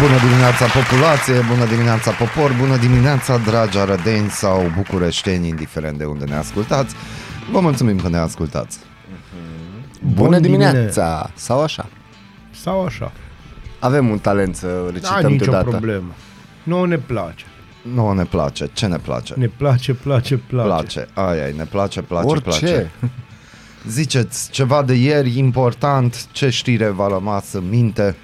Bună dimineața populație, bună dimineața popor, bună dimineața dragi arădeni sau bucureșteni, indiferent de unde ne ascultați. Vă mulțumim că ne ascultați. Bună dimineața! dimine- Sau așa. Sau așa. Avem un talent să Da, recităm nicio deodată. problemă. Nu ne place. Nu ne place. Ce ne place? Ne place, place, place. place. Aia ne place, place, Orice. place. Ziceți ceva de ieri important, ce știre v-a rămas în minte?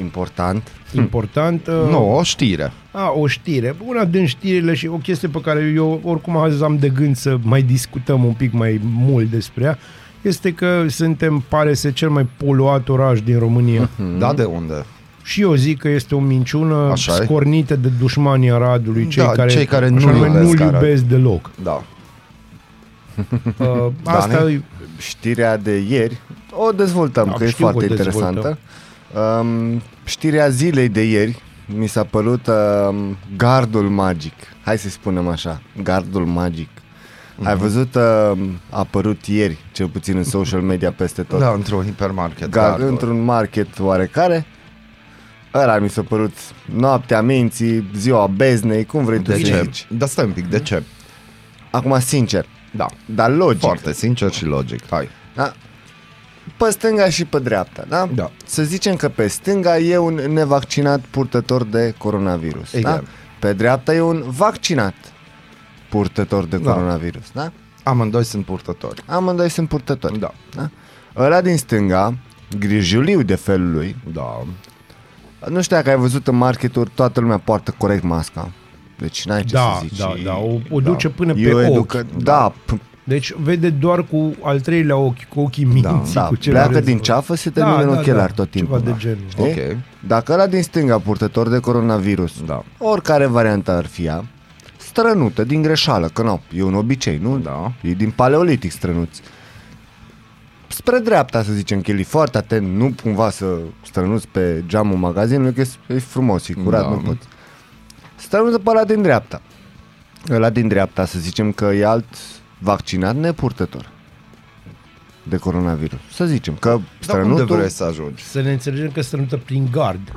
Important. Important. uh, Nu, o știre. A, o știre. Una din știrile și o chestie pe care eu oricum azi am de gând să mai discutăm un pic mai mult despre ea, este că suntem, pare să, cel mai poluat oraș din România. Mhm. Da, de unde? Și eu zic că este o minciună Așa e. scornită de dușmanii Aradului, cei Da, care, cei care așa nu nume, iubesc nu-l Arad. iubesc deloc. Da. Uh, asta Dani? e Știrea de ieri, o dezvoltăm, Da, că e știu că foarte o dezvoltăm. interesantă. Um, știrea zilei de ieri mi s-a părut um, gardul magic. Hai să spunem așa, gardul magic. Mhm. Ai văzut, uh, a apărut ieri, cel puțin în social media peste tot. Da, într-un hipermarket. Gar, gardul. într-un market oarecare. Ăla mi s-a părut noaptea minții, ziua beznei, cum vrei tu De să ce? zici. Da, stai un pic, de ce? Acum, sincer, Da. dar logic. Foarte sincer și logic. Hai. Da? Pe stânga și pe dreapta, da? Da. Să zicem că pe stânga e un nevaccinat purtător de coronavirus, Egal. da? Pe dreapta e un vaccinat purtător de Da. coronavirus, da? Amândoi sunt purtători. Amândoi sunt purtători. Da. da? Ăla din stânga, grijuliu de felul lui, Da. nu știu dacă ai văzut în marketuri, toată lumea poartă corect masca. Deci n-ai ce Da, să zici. da, E- da, o, o duce până e o pe ochi. educă... Da, p- Deci vede doar cu al treilea ochi, cu ochii minții, da, cu cel pleacă rest. din ceafă, se termină în ochelari tot timpul. Ceva da. de genul. Știi? Ok. Dacă ăla din stânga purtător de coronavirus, Da. oricare variantă ar fi ea, strănută din greșeală, că nu, e un obicei, nu? Da. E din paleolitic strănuți. Spre dreapta, să zicem, că el e foarte atent, nu cumva să strănuți pe geamul magazinului, că e, e frumos, e curat, Da. nu poți. Strănută pe ăla din dreapta. Ăla din dreapta, să zicem că e alt vaccinat nepurtător de coronavirus. Să zicem că Dar unde strănutul... vrei să ajungi? Să ne înțelegem că strănută prin gard.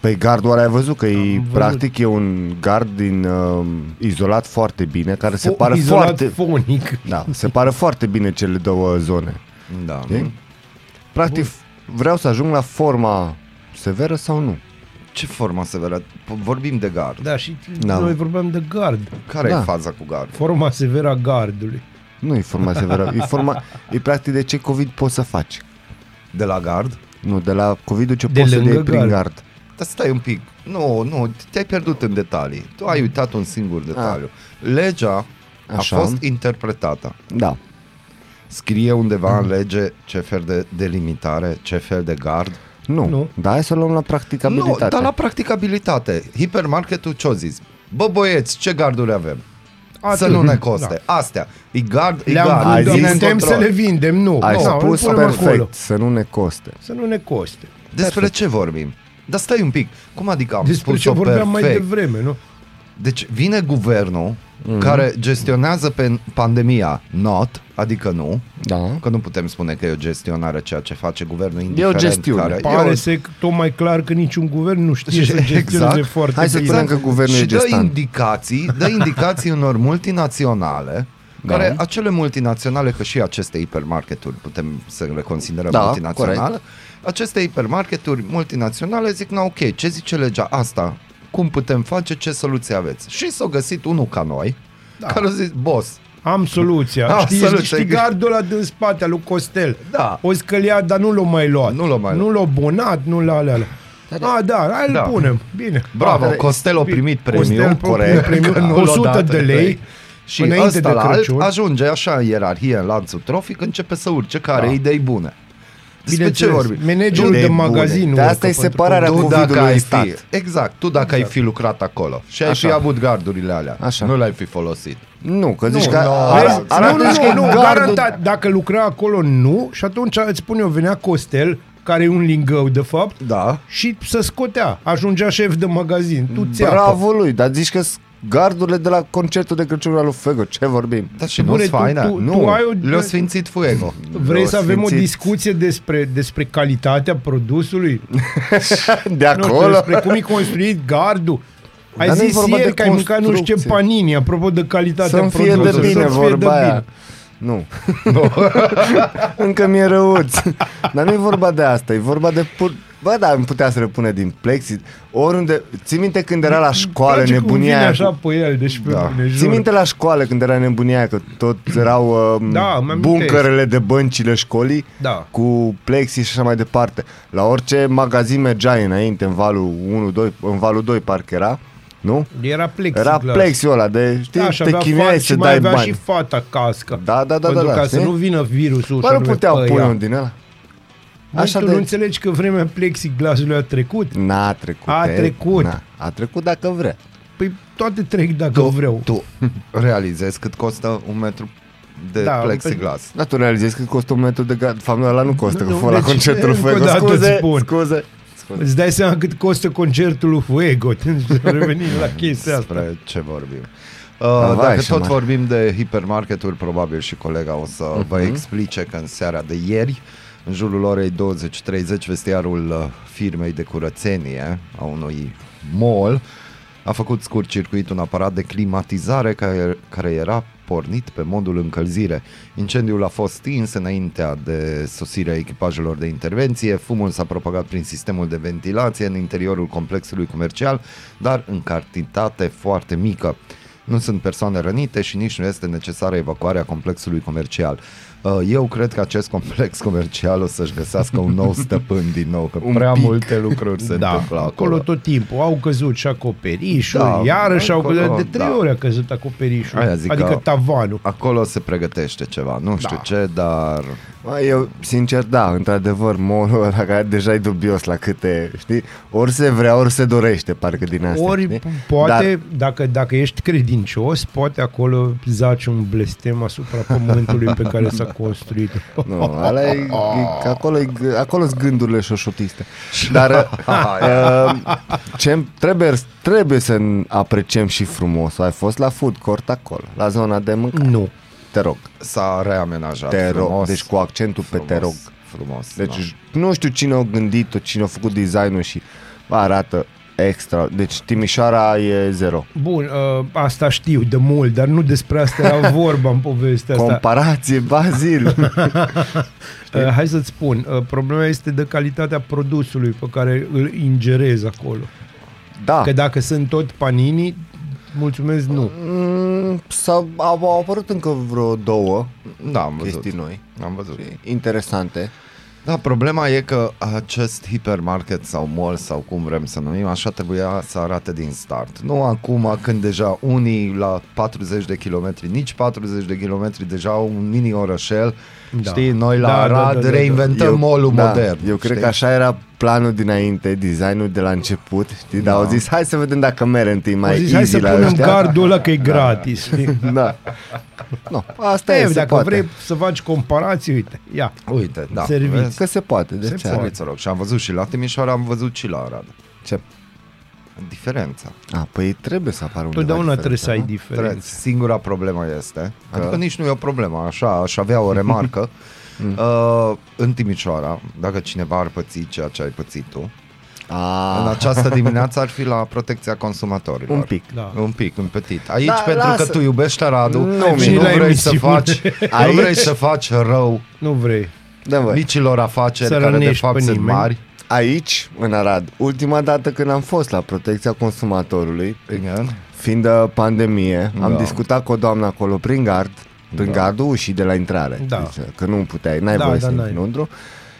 Pe gardul ăla ai văzut că e, văzut. practic e un gard din uh, izolat foarte bine, care se Fo- pare izolat foarte... fonic. Da, se pare foarte bine cele două zone. Da. Știi? Practic vreau să ajung la forma severă sau nu. Ce formă severă? P- Vorbim de gard. Da, și Da. noi vorbeam de gard. Care Da. e faza cu gard? Forma severă a gardului. Nu e forma severă, e forma... E practic de ce COVID poți să faci. De la gard? Nu, de la COVID-ul ce De poți să le lângă iei prin gard. gard. Dar stai un pic. Nu, nu, te-ai pierdut în detalii. Tu ai uitat un singur detaliu. Legea Așa. a fost interpretată. Da. Scrie undeva în lege ce fel de delimitare, ce fel de gard. Nu, Nu. nu. dar hai să luăm la Nu, practicabilitate. dar la practicabilitate. Hipermarketul ce-o zis? Bă băieți, ce garduri avem? Atât. Să nu ne coste. Astea. E gard, e Le-am gard. Ai vândut, zis- putem să le vindem, nu. Ai nu, spus îl punem perfect, acolo. să nu ne coste. Să nu ne coste. Despre ce vorbim? Dar stai un pic. Cum adică am Despre ce spus-o vorbeam mai perfect? devreme, nu? Deci vine guvernul Mhm. care gestionează pe pandemia not, adică nu, Da. că nu putem spune că e o gestionare ceea ce face guvernul indiferent gestiune. care Pare e o- să tot mai clar că niciun guvern nu știe să Exact. gestioneze foarte Hai să bine. spunem că guvernul și e dă gestant. indicații, dă indicații unor multinaționale Da. care acele multinaționale, că și aceste hipermarketuri putem să le considerăm Da, multinaționale, corect. aceste hipermarketuri multinaționale zic, na ok, ce zice legea asta? Cum putem face? Ce soluție aveți? Și s-au găsit unul ca noi, Da. care a zis, boss, Am soluția. Am știi, soluția. știi gardul ăla din spate al lui Costel. Da. O scălia, dar nu l-a mai luat. Nu l-a mai Nu l-a bonat, nu l-a alea. A, da, hai Da. îl punem. Bine. bravo, Dar- Costel a primit premiu, Costel a primit premiu, că nu l-a 100 dat de în lei. play. Și înainte ăsta de la alt Crăciun. ajunge așa în ierarhie, în lanțul trofic, începe să urce, care Da. are idei bune. Despre ce Bineînțeles, vorbim? Managerul De de bune. magazin. De urcă asta e pentru separarea produs. tu cu dacă vidul ai în fi, stat. exact, tu dacă ai fi lucrat acolo și ai Așa. fi avut gardurile alea, Așa. nu le-ai fi folosit. Nu, că zici Nu, că nu, ara- vezi? arată nu, zici nu, că nu, e nu, gardul- garantat, dacă lucra acolo, nu, și atunci îți spun eu, venea Costel, care e un lingău, de fapt, Da. și să scotea. Ajungea șef de magazin. Tu ți Bravo lui, dar zici că gardurile de la concertul de Crăciun al lui Fego, ce vorbim? Dar și Bune, nu-s tu- faină. tu- nu, tu ai o- le-a sfințit Fuego. Vrei Nu, să avem o sfințit. discuție despre, despre calitatea produsului? De Nu știu, acolo? despre cum e construit gardul. Ai Dar nu-i zis vorba ieri de că ai mâncat nu știu ce construcție. panini, apropo de calitatea Să-mi fie produsului. de bine Să-ți fie de vorba aia. bine. Nu. Încă mi-e răuț. Dar nu e vorba de asta, e vorba de pur... Bă, dar îmi putea să răpune din plexi. Oriunde... Ții minte când era la școală Place cum vine nebunia aia așa cu... pe el, deci pe Da. bune, Ții jur. minte la școală când era nebunia aia că tot erau uh, Da, îmi amintesc. buncărele de băncile școlii Da. cu plexi și așa mai departe. La orice magazin mergeai înainte, în valul 1, 2, în valul 2 parcă era, nu? Era plexi. Era plexiul ăla de, știi, Da, și te avea chinuiai fa- să și mai dai avea bani. și fata cască. Da, da, da, Pentru da, da, ca să știi? nu vină virusul Bă, și nu anume puteau pe pune ea. un din ăla. Mă, Așa tu de- nu înțelegi că vremea plexiglasului a trecut? N-a trecut. A e, trecut. Na, a trecut dacă vrea. Păi toate trec dacă Tu, vreau. tu realizezi cât costă un metru de Da, plexiglas. Da, tu realizezi că costă un metru de gard. De fapt, nu, ăla nu costă, Nu, că nu, fă la deci, concertul încă o Fuego. dată îți Scuze, spun. scuze. scuze. Îți dai seama cât costă concertul lui Fuego. Revenim la chestia asta. Despre ce vorbim. Da, Uh, vai, dacă și tot mai. vorbim de hipermarketuri, probabil și colega o să Mhm. vă explice că în seara de ieri, în jurul orei 20.30, vestiarul uh, firmei de curățenie a unui mall a făcut scurt circuit un aparat de climatizare care, care era pornit pe modul încălzire. Incendiul a fost stins înaintea de sosirea echipajelor de intervenție, fumul s-a propagat prin sistemul de ventilație în interiorul complexului comercial, dar în cantitate foarte mică. Nu sunt persoane rănite și nici nu este necesară evacuarea complexului comercial. Uh, Eu cred că acest complex comercial o să-și găsească un nou stăpân din nou, că Un prea pic. multe lucruri se Da, întâmplă acolo acolo. tot timpul au căzut și acoperișul, Da, iarăși au acolo, căzut, de trei da. ori a căzut acoperișul, Aia zic adică că- tavanul. Acolo se pregătește ceva, nu știu Da. ce, dar Bă, Eu, sincer, da, într-adevăr, mall-ul ăla care deja e dubios la câte, știi, ori se vrea, ori se dorește, parcă din asta, Ori știi? poate, dacă, dacă ești credincios, poate acolo zaci un blestem asupra pământului pe care s-a construit. Nu, ala e, e, că acolo, e, acolo sunt gândurile șoșotiste. Dar uh, ce trebuie, trebuie să apreciem și frumos. Ai fost la food court acolo, la zona de mâncare. Nu. Te rog, s-a reamenajat te rog. frumos. Deci cu accentul pe te rog. Frumos, Deci da. nu știu cine a gândit-o, cine a făcut designul și bă, arată extra. Deci Timișoara e zero. Bun, uh, asta știu de mult, dar nu despre asta era vorba în povestea asta. Comparație, Bazil. Uh, hai să-ți spun, uh, problema este de calitatea produsului pe care îl ingerezi acolo. da. Că dacă sunt tot panini, mulțumesc, nu. Mm, s-au, au, au apărut încă vreo două Da, am văzut. chestii noi, Am văzut. interesante. Da, problema e că acest hipermarket sau mall sau cum vrem să numim, așa trebuia să arate din start. Nu acum când deja unii la 40 de kilometri, nici 40 de kilometri, deja au un mini orășel, Da. da. știi, noi la Da, da, da, Arad da, da, da. reinventăm mall-ul da, modern. Eu cred știi? că așa era planul dinainte, designul de la început, știi? Dar Da. au zis, hai să vedem dacă mere întâi mai Au zis, easy hai să la punem ăștia. gardul ăla că e gratis. știi? Da. No, asta e, E, se dacă poate. vrei să faci comparații, uite, ia. Uite, da. Serviți. vezi? Că se poate, de Se ce? poate. Serviți, rog. Și am văzut și la Timișoara, am văzut și la Arad. Ce? Diferența. A, păi trebuie să apară undeva Totdeauna trebuie să ai diferența, Trebuie. diferențe. Singura problemă este, Da. adică nici nu e o problemă, așa, aș avea o remarcă, uh, în Timișoara, dacă cineva ar păți ceea ce ai pățit tu, nu? A, în această dimineață ar fi la protecția consumatorilor. un pic. Da. Un pic, un petit. Aici, Da, pentru lasă. că tu iubești Aradul Nu, și mi- nu la vrei să emisiune. faci, nu Aici? vrei să faci rău Nu vrei. Da, bă. micilor afaceri Să care de rănești fapt pe sunt nimeni. mari. Aici, în Arad, ultima dată când am fost la protecția consumatorului, Bine? fiind de pandemie, am Da. discutat cu o doamnă acolo prin gard, prin Da. gardul ușii de la intrare. Da. Deci, că nu puteai, n-ai Da, voie da, să n-ai. intri înăuntru.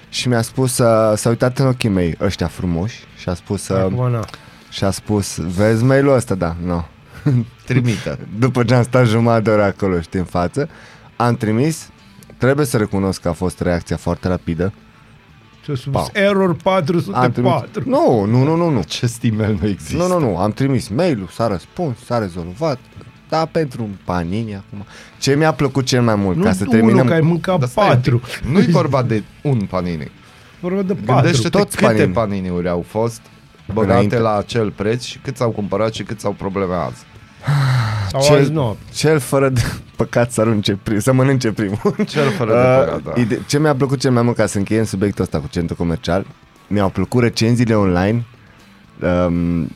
Și mi-a spus, uh, s-a uitat în ochii mei, ăștia frumoși, și a spus, uh, Acum, na. și a spus, vezi mail-ul ăsta? Da, nu. Trimite. După ce am stat jumătate de oră acolo, știi, în față, am trimis, trebuie să recunosc că a fost reacția foarte rapidă, Ți-a spus Pau. error Am 404. trimis... Nu, nu, nu, nu, nu. Acest e-mail nu există. Nu, nu, nu, am trimis mail-ul, s-a răspuns, s-a rezolvat. Da, pentru un panini acum. Ce mi-a plăcut cel mai mult, Nu ca să unul, terminăm... că ai mâncat Dar stai un pic. patru. Nu-i vorba de un panini. Vorba de patru. Gândește-te toți câte panini. paniniuri au fost băgate Înainte. la acel preț și cât s-au cumpărat și cât s-au probleme azi. Sau Cel- azi noapte. Cel fără de păcat să arunce prim, să mănânce primul. Cel fără de Uh, păcat, da. ide- ce mi-a plăcut cel mai mult ca să încheiem subiectul ăsta cu centru comercial, mi-au plăcut recenziile online um,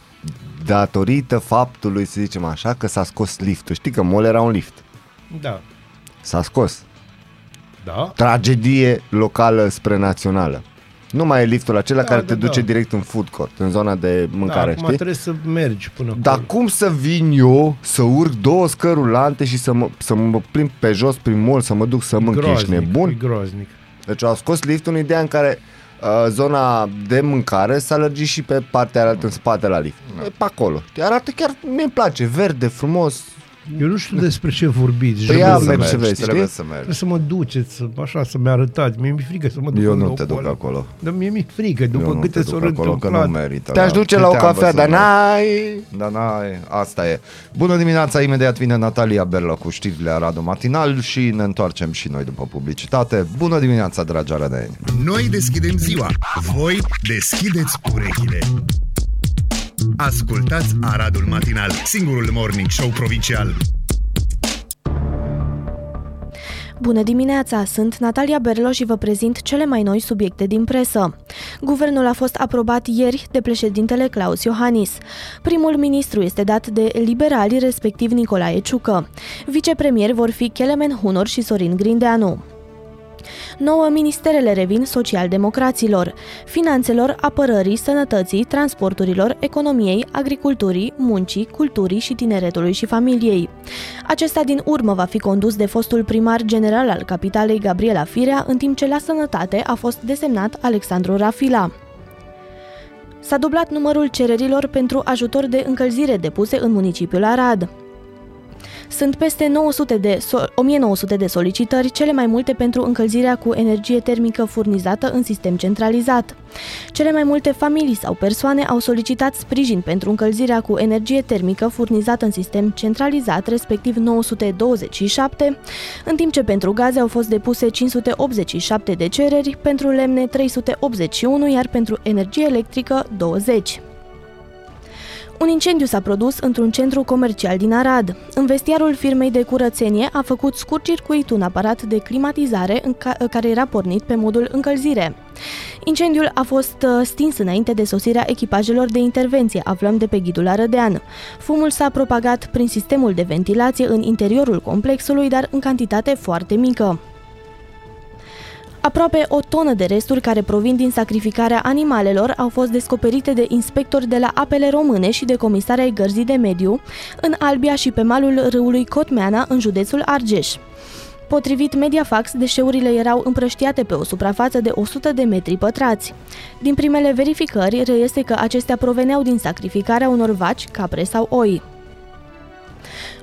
datorită faptului, să zicem așa, că s-a scos liftul. Știi că mall era un lift. Da. S-a scos. Da? Tragedie locală spre națională. Nu mai e liftul acela Da, care da, te duce da. direct în food court, în zona de da mâncare, acum știi? trebuie să mergi până Dar acolo. cum să vin eu să urc două scări rulante și să mă, să mă plimb pe jos prin mall, să mă duc să mănânc, ești Groaznic, nebun? e groaznic. Deci au scos liftul în ideea în care uh, zona de mâncare s-a lărgit și pe partea altă în spate la lift. Da. E pe acolo. Știi, Arată chiar, mi îmi place, verde, frumos. Eu nu știu despre ce vorbiți. Păi Trebuie ia, să- mergi mergi, să vezi, trebuie știi? să mergi. Trebuie să mă duceți, să, așa, să-mi arătați. Mie mi-e frică să mă duc Eu în nu locul te duc ăla. acolo. Dar mie mi-e frică, după Eu nu câte te s-au duc acolo, că nu întâmplat. merită. Te-aș da. duce Câte la o am cafea, văzut dar noi? n-ai... Da, n-ai, asta e. Bună dimineața, imediat vine Natalia Berlă cu știrile Aradu Matinal și ne întoarcem și noi după publicitate. Bună dimineața, dragi arădeni! Noi deschidem ziua, voi deschideți urechile. Ascultați Aradul Matinal, singurul morning show provincial. Bună dimineața, sunt Natalia Berlo și vă prezint cele mai noi subiecte din presă. Guvernul a fost aprobat ieri de președintele Claus Iohannis. Primul ministru este dat de liberali, respectiv Nicolae Ciucă. Vicepremieri vor fi Kelemen Hunor și Sorin Grindeanu. Nouă ministerele revin social-democraților, finanțelor, apărării, sănătății, transporturilor, economiei, agriculturii, muncii, culturii și tineretului și familiei. Acesta din urmă va fi condus de fostul primar general al capitalei Gabriela Firea, în timp ce la sănătate a fost desemnat Alexandru Rafila. S-a dublat numărul cererilor pentru ajutor de încălzire depuse în municipiul Arad. Sunt peste 900 de so- 1900 de solicitări, cele mai multe pentru încălzirea cu energie termică furnizată în sistem centralizat. Cele mai multe familii sau persoane au solicitat sprijin pentru încălzirea cu energie termică furnizată în sistem centralizat, respectiv 927, în timp ce pentru gaze au fost depuse 587 de cereri, pentru lemne 381, iar pentru energie electrică 20. Un incendiu s-a produs într-un centru comercial din Arad. În vestiarul firmei de curățenie a făcut scurt circuit un aparat de climatizare în ca- care era pornit pe modul încălzire. Incendiul a fost uh, stins înainte de sosirea echipajelor de intervenție, aflăm de pe ghidul arădean. Fumul s-a propagat prin sistemul de ventilație în interiorul complexului, dar în cantitate foarte mică. Aproape o tonă de resturi care provin din sacrificarea animalelor au fost descoperite de inspectori de la apele române și de comisarea ai gărzii de mediu în Albia și pe malul râului Cotmeana, în județul Argeș. Potrivit Mediafax, deșeurile erau împrăștiate pe o suprafață de 100 de metri pătrați. Din primele verificări reiese că acestea proveneau din sacrificarea unor vaci, capre sau oi.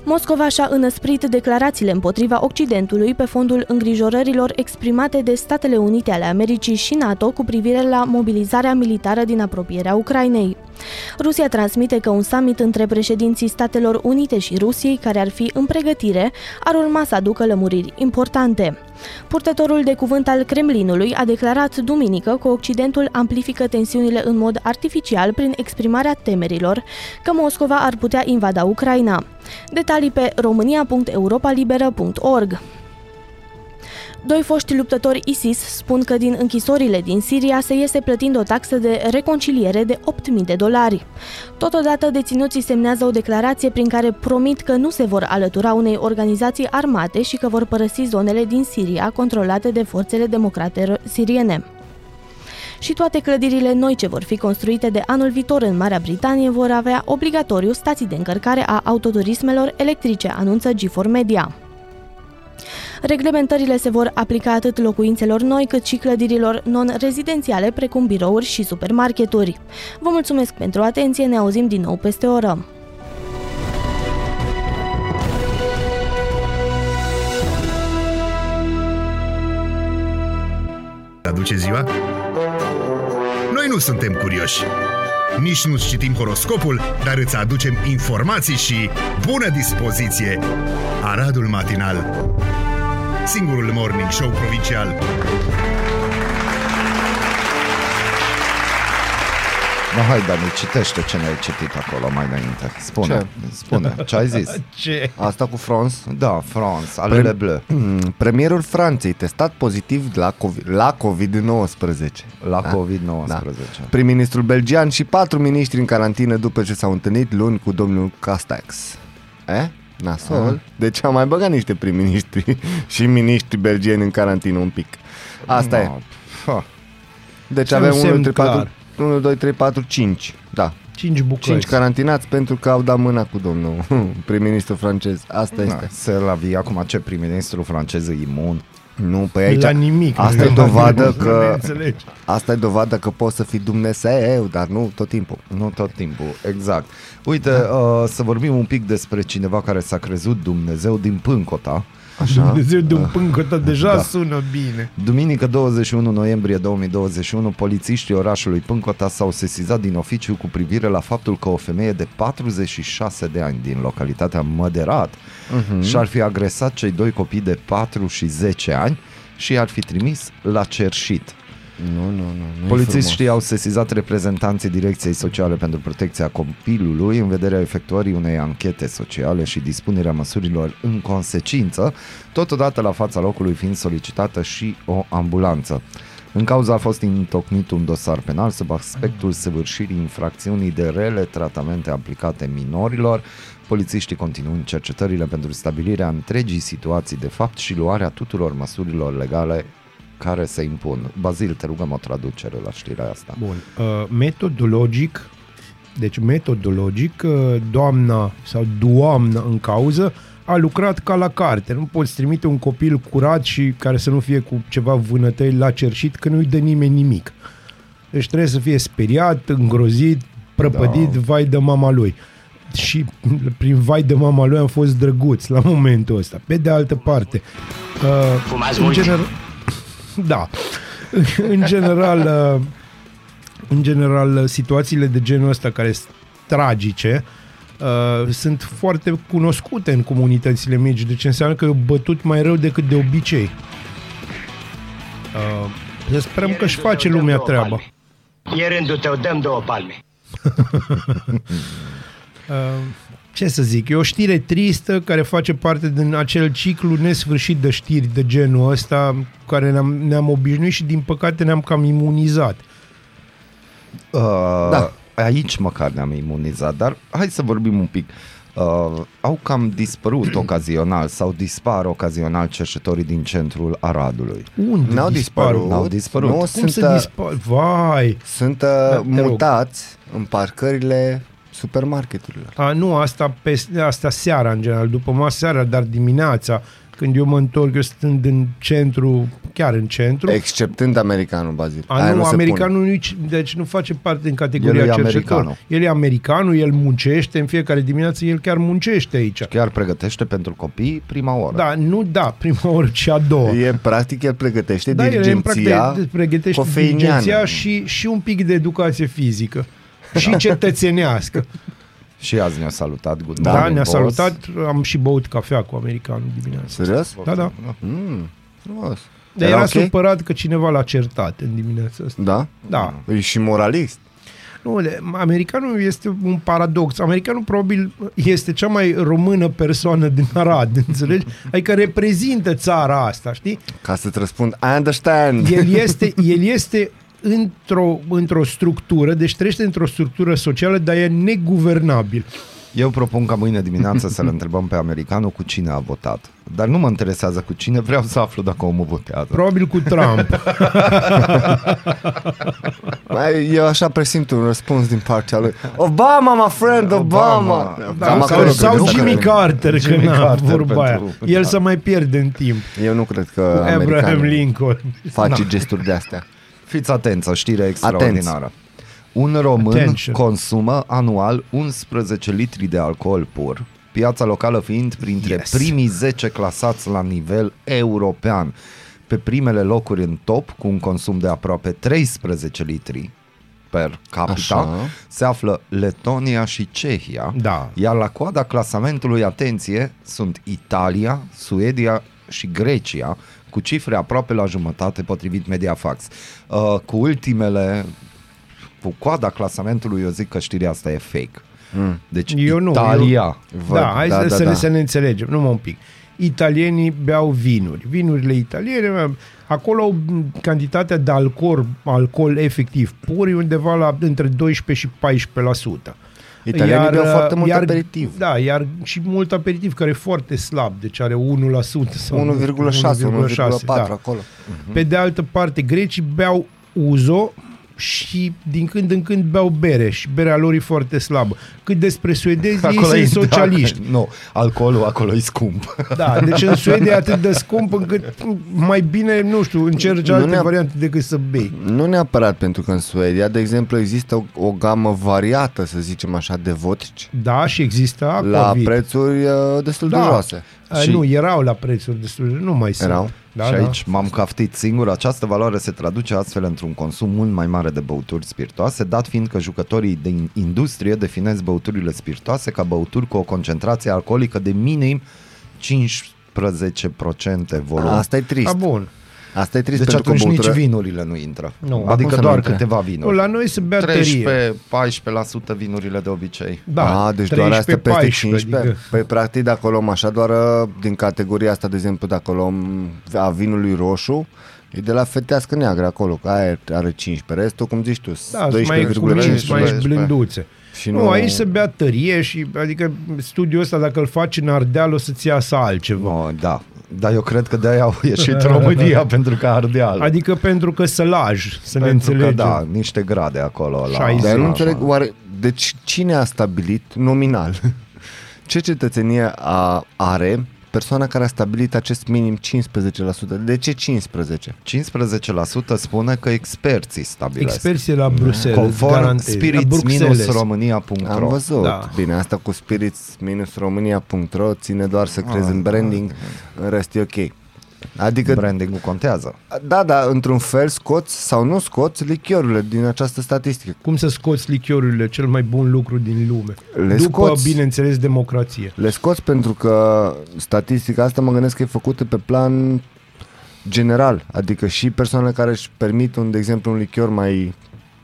Moscova și-a înăsprit declarațiile împotriva Occidentului pe fondul îngrijorărilor exprimate de Statele Unite ale Americii și NATO cu privire la mobilizarea militară din apropierea Ucrainei. Rusia transmite că un summit între președinții Statelor Unite și Rusiei, care ar fi în pregătire, ar urma să aducă lămuriri importante. Purtătorul de cuvânt al Kremlinului a declarat duminică că Occidentul amplifică tensiunile în mod artificial prin exprimarea temerilor că Moscova ar putea invada Ucraina. Detalii pe românia.europalibera.org Doi foști luptători ISIS spun că din închisorile din Siria se iese plătind o taxă de reconciliere de 8.000 de dolari. Totodată, deținuții semnează o declarație prin care promit că nu se vor alătura unei organizații armate și că vor părăsi zonele din Siria controlate de forțele democrate siriene. Și toate clădirile noi ce vor fi construite de anul viitor în Marea Britanie vor avea obligatoriu stații de încărcare a autoturismelor electrice, anunță G4 Media. Reglementările se vor aplica atât locuințelor noi, cât și clădirilor non-rezidențiale, precum birouri și supermarketuri. Vă mulțumesc pentru atenție, ne auzim din nou peste o oră. Aduce ziua? Noi nu suntem curioși. Nici nu citim horoscopul, dar îți aducem informații și bună dispoziție. Aradul Matinal Singurul morning show provincial No, hai, Dani, citește ce ne-ai citit acolo mai înainte. Spune, Ce? spune, ce ai zis? Ce? Asta cu France. Da, France, alele bleu. Hmm, Premierul Franței testat pozitiv la, COVID, la COVID-19. La Da. COVID-19. Da. Prim-ministrul belgian și patru miniștri în carantină după ce s-au întâlnit luni cu domnul Castex. Eh? Nasol? Deci am mai băgat niște prim-ministri și miniștri belgieni în carantină un pic. Asta e. No. Ha. Deci Ce avem un 1, semn 2, 3, 4, clar. 1, 2, 3, 4, 5. Da. Cinci bucăți. 5 carantinați pentru că au dat mâna cu domnul prim-ministru francez. Asta Da, este. se la vie acum ce prim-ministru francez e imun. Nu, pe aici La nimic. Asta e dovadă Nu că înțelegi. Asta e dovadă că poți să fii Dumnezeu, dar nu tot timpul. Nu tot timpul, exact. Uite, uh, să vorbim un pic despre cineva care s-a crezut Dumnezeu din Pâncota. Așa? Dumnezeu de un pâncătă deja Da. sună bine. Duminică 21 noiembrie 2021, polițiștii orașului Pâncota s-au sesizat din oficiu cu privire la faptul că o femeie de 46 de ani din localitatea Măderat uh-huh. și-ar fi agresat cei doi copii de 4 și 10 ani și i-ar fi trimis la cerșit. Nu, nu, nu. nu Polițiștii au sesizat reprezentanții Direcției Sociale pentru Protecția Copilului în vederea efectuării unei anchete sociale și dispunerea măsurilor în consecință, totodată la fața locului fiind solicitată și o ambulanță. În cauza a fost întocmit un dosar penal sub aspectul săvârșirii infracțiunii de rele tratamente aplicate minorilor, polițiștii continuând cercetările pentru stabilirea întregii situații de fapt și luarea tuturor măsurilor legale care se impun. Bazil, te rugăm o traducere la știrea asta. Bun. Uh, metodologic, deci metodologic, uh, doamna sau doamna în cauză a lucrat ca la carte. Nu poți trimite un copil curat și care să nu fie cu ceva vânătăi la cerșit, că nu-i dă nimeni nimic. Deci trebuie să fie speriat, îngrozit, prăpădit, da. vai de mama lui. Și prin vai de mama lui am fost drăguți la momentul ăsta. Pe de altă parte, uh, în general, da. în general, uh, în general, uh, situațiile de genul ăsta care sunt tragice, uh, sunt foarte cunoscute în comunitățile mici, deci înseamnă că e bătut mai rău decât de obicei. Uh, să sperăm că își face lumea treaba. E rândul tău, dăm două palme. Uh, ce să zic, e o știre tristă care face parte din acel ciclu nesfârșit de știri de genul ăsta cu care ne-am, ne-am obișnuit și din păcate ne-am cam imunizat. Uh, Da. Aici măcar ne-am imunizat, dar hai să vorbim un pic. Uh, au cam dispărut ocazional sau dispar ocazional cercetorii din centrul Aradului. Unde N-au dispărut. N-au dispărut. Nu, Cum sunt, să uh, dispar? Vai! sunt uh, Da, te rog. mutați în parcările supermarketurilor. A, nu, asta, pe, asta seara în general, după masă seara, dar dimineața, când eu mă întorc, eu stând în centru, chiar în centru, Exceptând americanul, Bazil. A, Aia nu, se americanul nu deci nu face parte din categoria El e cercetător. americanul. El e americanul, el muncește în fiecare dimineață, el chiar muncește aici. Chiar pregătește pentru copii prima oră. Da, nu da, prima oră, ci a doua. pune. E, practic, el pregătește da, el în dirigenția practic pregătește cofeiniană. dirigenția și, și un pic de educație fizică. Și cetățenească. Și azi ne-a salutat. Good Da, morning, ne-a boss. salutat, am și băut cafea cu americanul dimineața. Serios? Da, da. Mm, frumos. Dar era ok? supărat că cineva l-a certat în dimineața asta. Da? Da. E și moralist. Nu, de- americanul este un paradox. Americanul probabil este cea mai română persoană din Arad, înțelegi? Adică reprezintă țara asta, știi? Ca să-ți răspund, I understand. El este, el este într-o, într-o structură, deci trăiește într-o structură socială, dar e neguvernabil. Eu propun ca mâine dimineață să-l întrebăm pe americanul cu cine a votat. Dar nu mă interesează cu cine, vreau să aflu dacă omul votează. Probabil cu Trump. Mai, eu așa presimt un răspuns din partea lui. Obama, my friend, Obama! Obama. Da, Cam sau, acolo sau cred că- Jimmy Carter, Jimmy că na, Carter vorba aia. pentru- El da. să mai pierde în timp. Eu nu cred că Abraham americanul Lincoln. face gesturi de astea. Fiți atenți, o știre extraordinară. Un român Attention. consumă anual 11 litri de alcool pur, piața locală fiind printre Yes. primii 10 clasați la nivel european. Pe primele locuri în top, cu un consum de aproape 13 litri per capita, Așa. se află Letonia și Cehia, Da. iar la coada clasamentului, atenție, sunt Italia, Suedia și Grecia, cu cifre aproape la jumătate potrivit Mediafax. Uh, cu ultimele, cu coada clasamentului, eu zic că știrea asta e fake. Mm. Deci Eu nu, Italia, Văd, da, hai da, să, da, să, da. Ne, să ne înțelegem, numai un pic. Italienii beau vinuri. Vinurile italiene, acolo au cantitatea de alcool, alcool efectiv pur e undeva la între 12 și 14%. Italienii beau foarte mult aperitiv. Da, iar și mult aperitiv, care e foarte slab, deci are 1% sau 1,6, 1,4 da. acolo. Pe de altă parte, grecii beau uzo și din când în când beau bere și berea lor e foarte slabă. Cât despre suedezi, ei e- sunt socialiști. Da, nu, alcoolul acolo e scump. Da, deci în Suedia e atât de scump încât mai bine, nu știu, încerci Nu alte ne-a- variante decât să bei. Nu neapărat pentru că în Suedia, de exemplu, există o, o gamă variată, să zicem așa, de vodci Da, și există la aquavit. prețuri uh, destul de Da. joase. A, Și- Nu, erau la prețuri destul de... Nu mai sunt. Erau? Da, și da. aici m-am caftit singur. Această valoare se traduce astfel într-un consum mult mai mare de băuturi spiritoase, dat fiind că jucătorii din industrie definesc băuturile spiritoase ca băuturi cu o concentrație alcoolică de minim 15% volum. Asta e trist. A, bun. Asta e trist deci pentru atunci că băutură... nici vinurile nu intră. Nu. Acum Adică să nu doar intre. câteva Nu, vinuri. la noi se bea tărie. 13-14% vinurile de obicei. Da, a, deci doar astea peste 14, 15. Adică, Păi practic dacă o luăm așa, doar uh, din categoria asta, de exemplu, dacă o luăm a vinului roșu, e de la fetească neagră acolo, că aia are 15, restul, cum zici tu, da, sunt mai 12,5. cuminți, mai 12. blânduțe. Și nu, nu- aici se bea tărie și, adică, studiul ăsta, dacă îl faci în Ardeal, o să-ți iasă altceva. No, da. Dar eu cred că de-aia au ieșit România pentru că Ardeal. Adică pentru că sălaj, să ne pentru că, înțelegem. da, niște grade acolo. La, 60. Dar eu nu la- înțeleg, oare, deci cine a stabilit nominal? Ce cetățenie a, are persoana care a stabilit acest minim 15%? De ce 15? 15% spune că experții stabilesc. Experții la Bruxelles, Conform garantez. La Bruxelles. spirits-românia.ro Am văzut. Da. Da. Bine, asta cu spirits-românia.ro ține doar să crezi în branding, în rest e ok. Adică, Branding-ul contează. da, da, într-un fel scoți sau nu scoți lichiorurile din această statistică. Cum să scoți lichiorurile, cel mai bun lucru din lume. Le După, scoți. bineînțeles, democrație. Le scoți pentru că statistica asta mă gândesc că e făcută pe plan general, adică și persoanele care își permit, un, de exemplu, un lichior mai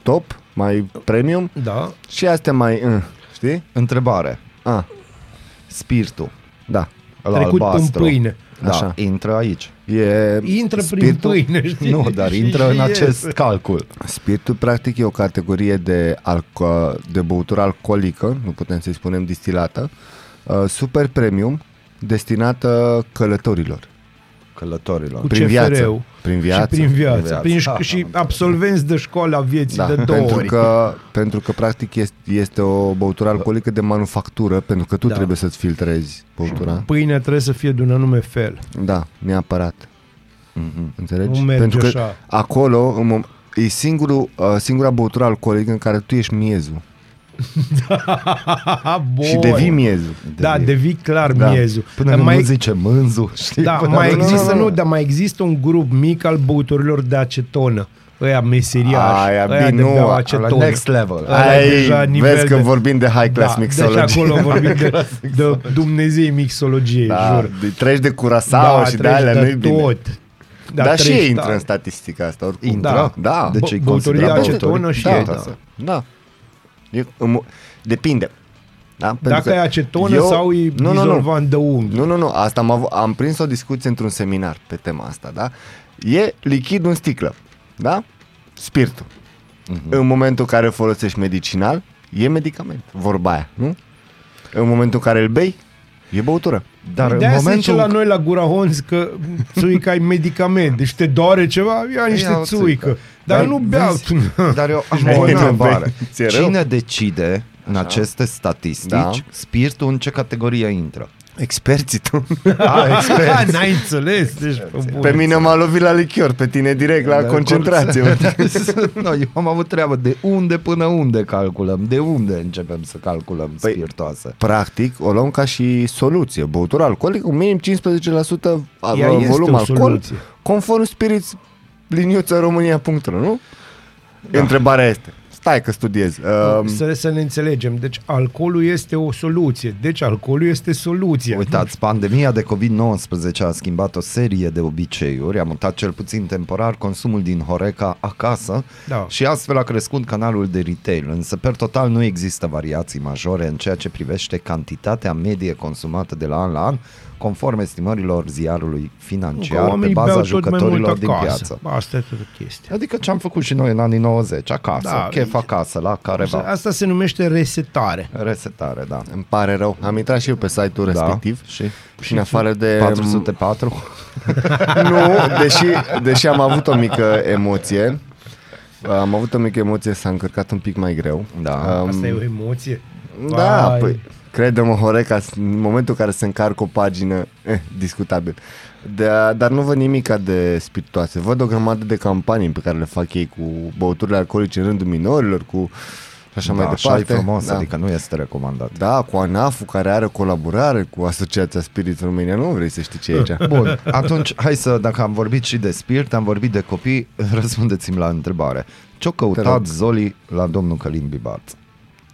top, mai premium Da. și astea mai, uh, știi? Întrebare. Ah, Spiritul. da. Ăla Trecut albastru. în pâine. Da, Așa. intră aici. E Intră prin spiritul, pâine, știi? Nu, dar Și- intră și în iese. acest calcul. Spiritul practic e o categorie de, alco- de băutură alcoolică, nu putem să-i spunem distilată, uh, super premium, destinată călătorilor. Călătorilor. Cu Prin CFR-ul. viață. Prin viață. Și prin viață. Prin Prin viață. șc- și absolvenți de școală a vieții Da, de două pentru ori. că, pentru că practic este, este o băutură alcoolică de manufactură, pentru că tu Da. trebuie să-ți filtrezi băutura. Pâinea trebuie să fie de un anume fel. Da, neapărat. Mhm. Înțelegi? Nu merge pentru că așa. acolo în mom- e singurul, uh, singura băutură alcoolică în care tu ești miezul. Bun. Și devii miezul. Da, devii clar Da. miezul. Până Dar nu mai, zice mânzu, știi? da, Până mai nu- există, nu, nu, nu. dar mai există un grup mic al băutorilor de acetonă. Ăia meseriași. Aia, ăia bine, de nu, beau la acetonă. La next level. Ăla e deja Ai, nivel vezi că de- vorbim de high class da, mixology. Deci acolo vorbim de, de Dumnezei mixologiei, da, jur. de, treci de curasau da, și de treci alea, nu-i bine. tot. Da, Dar și treci, ei intră da. în statistica asta oricum. Intră? Da. Deci îi Bă- băuturile considerăm de acetonă băuturi? și da, ei, da. da. da. E, în mo- depinde. Da? Pentru Dacă că e acetonă eu- sau e nu, nu, nu. dizolvant de unghi. Nu, nu, nu, asta am, avut, am prins o discuție într-un seminar pe tema asta, da? E lichid în sticlă, da? Spiritul. Mhm. În momentul în care îl folosești medicinal, e medicament, vorba aia, nu? În momentul în care îl bei, e băutură. Dar de în aia se zice momentul la noi la Gura Honz că țuica e medicament. Deci te doare ceva, ia niște Ia o țuică. Dar, Dar nu beau. vezi, Dar eu am Deci o voi nu întrebare. bei. Ți-e rău? Cine decide în aceste statistici Da. spiritul în ce categorie intră? Experții tu. Ah, expert. N-ai înțeles. Deci, bun. Pe mine m-a lovit la lichior, pe tine direct la Da, concentrație. no, eu am avut treabă de unde până unde calculăm, de unde începem să calculăm Păi- spiritoase. Practic, o luăm ca și soluție. Băutură alcoolică, un minim 15% a- Ea este volum o alcool, soluție. conform spiriți liniuță românia.ro, nu? Da. Întrebarea este. Stai că studiez. Uh, Să, să ne înțelegem. Deci alcoolul este o soluție. Deci alcoolul este soluția. Uitați, pandemia de COVID-19 a schimbat o serie de obiceiuri, a mutat cel puțin temporar consumul din Horeca acasă Da. și astfel a crescut canalul de retail, însă per total nu există variații majore în ceea ce privește cantitatea medie consumată de la an la an, conform estimărilor ziarului Că financiar pe oamenii baza beau tot mai jucătorilor mult din acasă. piață. Asta e tot chestia. Adică ce am făcut și noi în anii 90, acasă, Da, chef acasă, la careva. Asta se numește resetare. Resetare, da. îmi pare rău. Am intrat și eu pe site-ul Da, respectiv și și în afară de... 404. Nu, deși, deși am avut o mică emoție, am avut o mică emoție, s-a încărcat un pic mai greu. Da. Um, Asta e o emoție. Da, Vai. păi, credem-mă, Horeca, în momentul în care se încarcă o pagină, eh, discutabil. De, dar nu văd nimica de spiritoase. Văd o grămadă de campanii pe care le fac ei cu băuturile alcoolice în rândul minorilor, cu și așa da, mai așa e departe. frumos, da. adică nu este recomandat. Da, cu ANAF-ul care are o colaborare cu Asociația Spirit România. Nu vrei să știi ce e aici. Bun, atunci hai să, dacă am vorbit și de spirit, am vorbit de copii, răspundeți-mi la întrebare. Ce-o Te rog. căutat Zoli la domnul Călim Bibarț?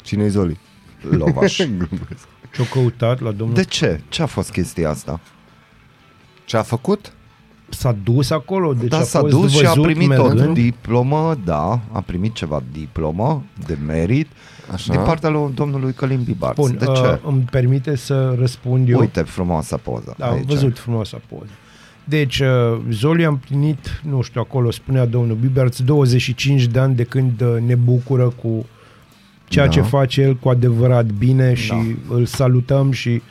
Cine e Zoli? Lovaș. Ce-o căutat la domnul... De ce? Ce a fost chestia asta? Ce a făcut? S-a dus acolo, deci da, a s-a fost dus și a văzut primit o mergând. diplomă, da, a primit ceva diplomă de merit Așa. din partea lui domnului Călim Bibarț. Bun, de uh, ce? îmi permite să răspund eu? Uite, frumoasă poză. Da, am aici. văzut frumoasa poză. Deci, uh, Zoli a împlinit, nu știu, acolo spunea domnul Biberț, 25 de ani de când uh, ne bucură cu ceea Da. ce face el cu adevărat bine și Da. îl salutăm și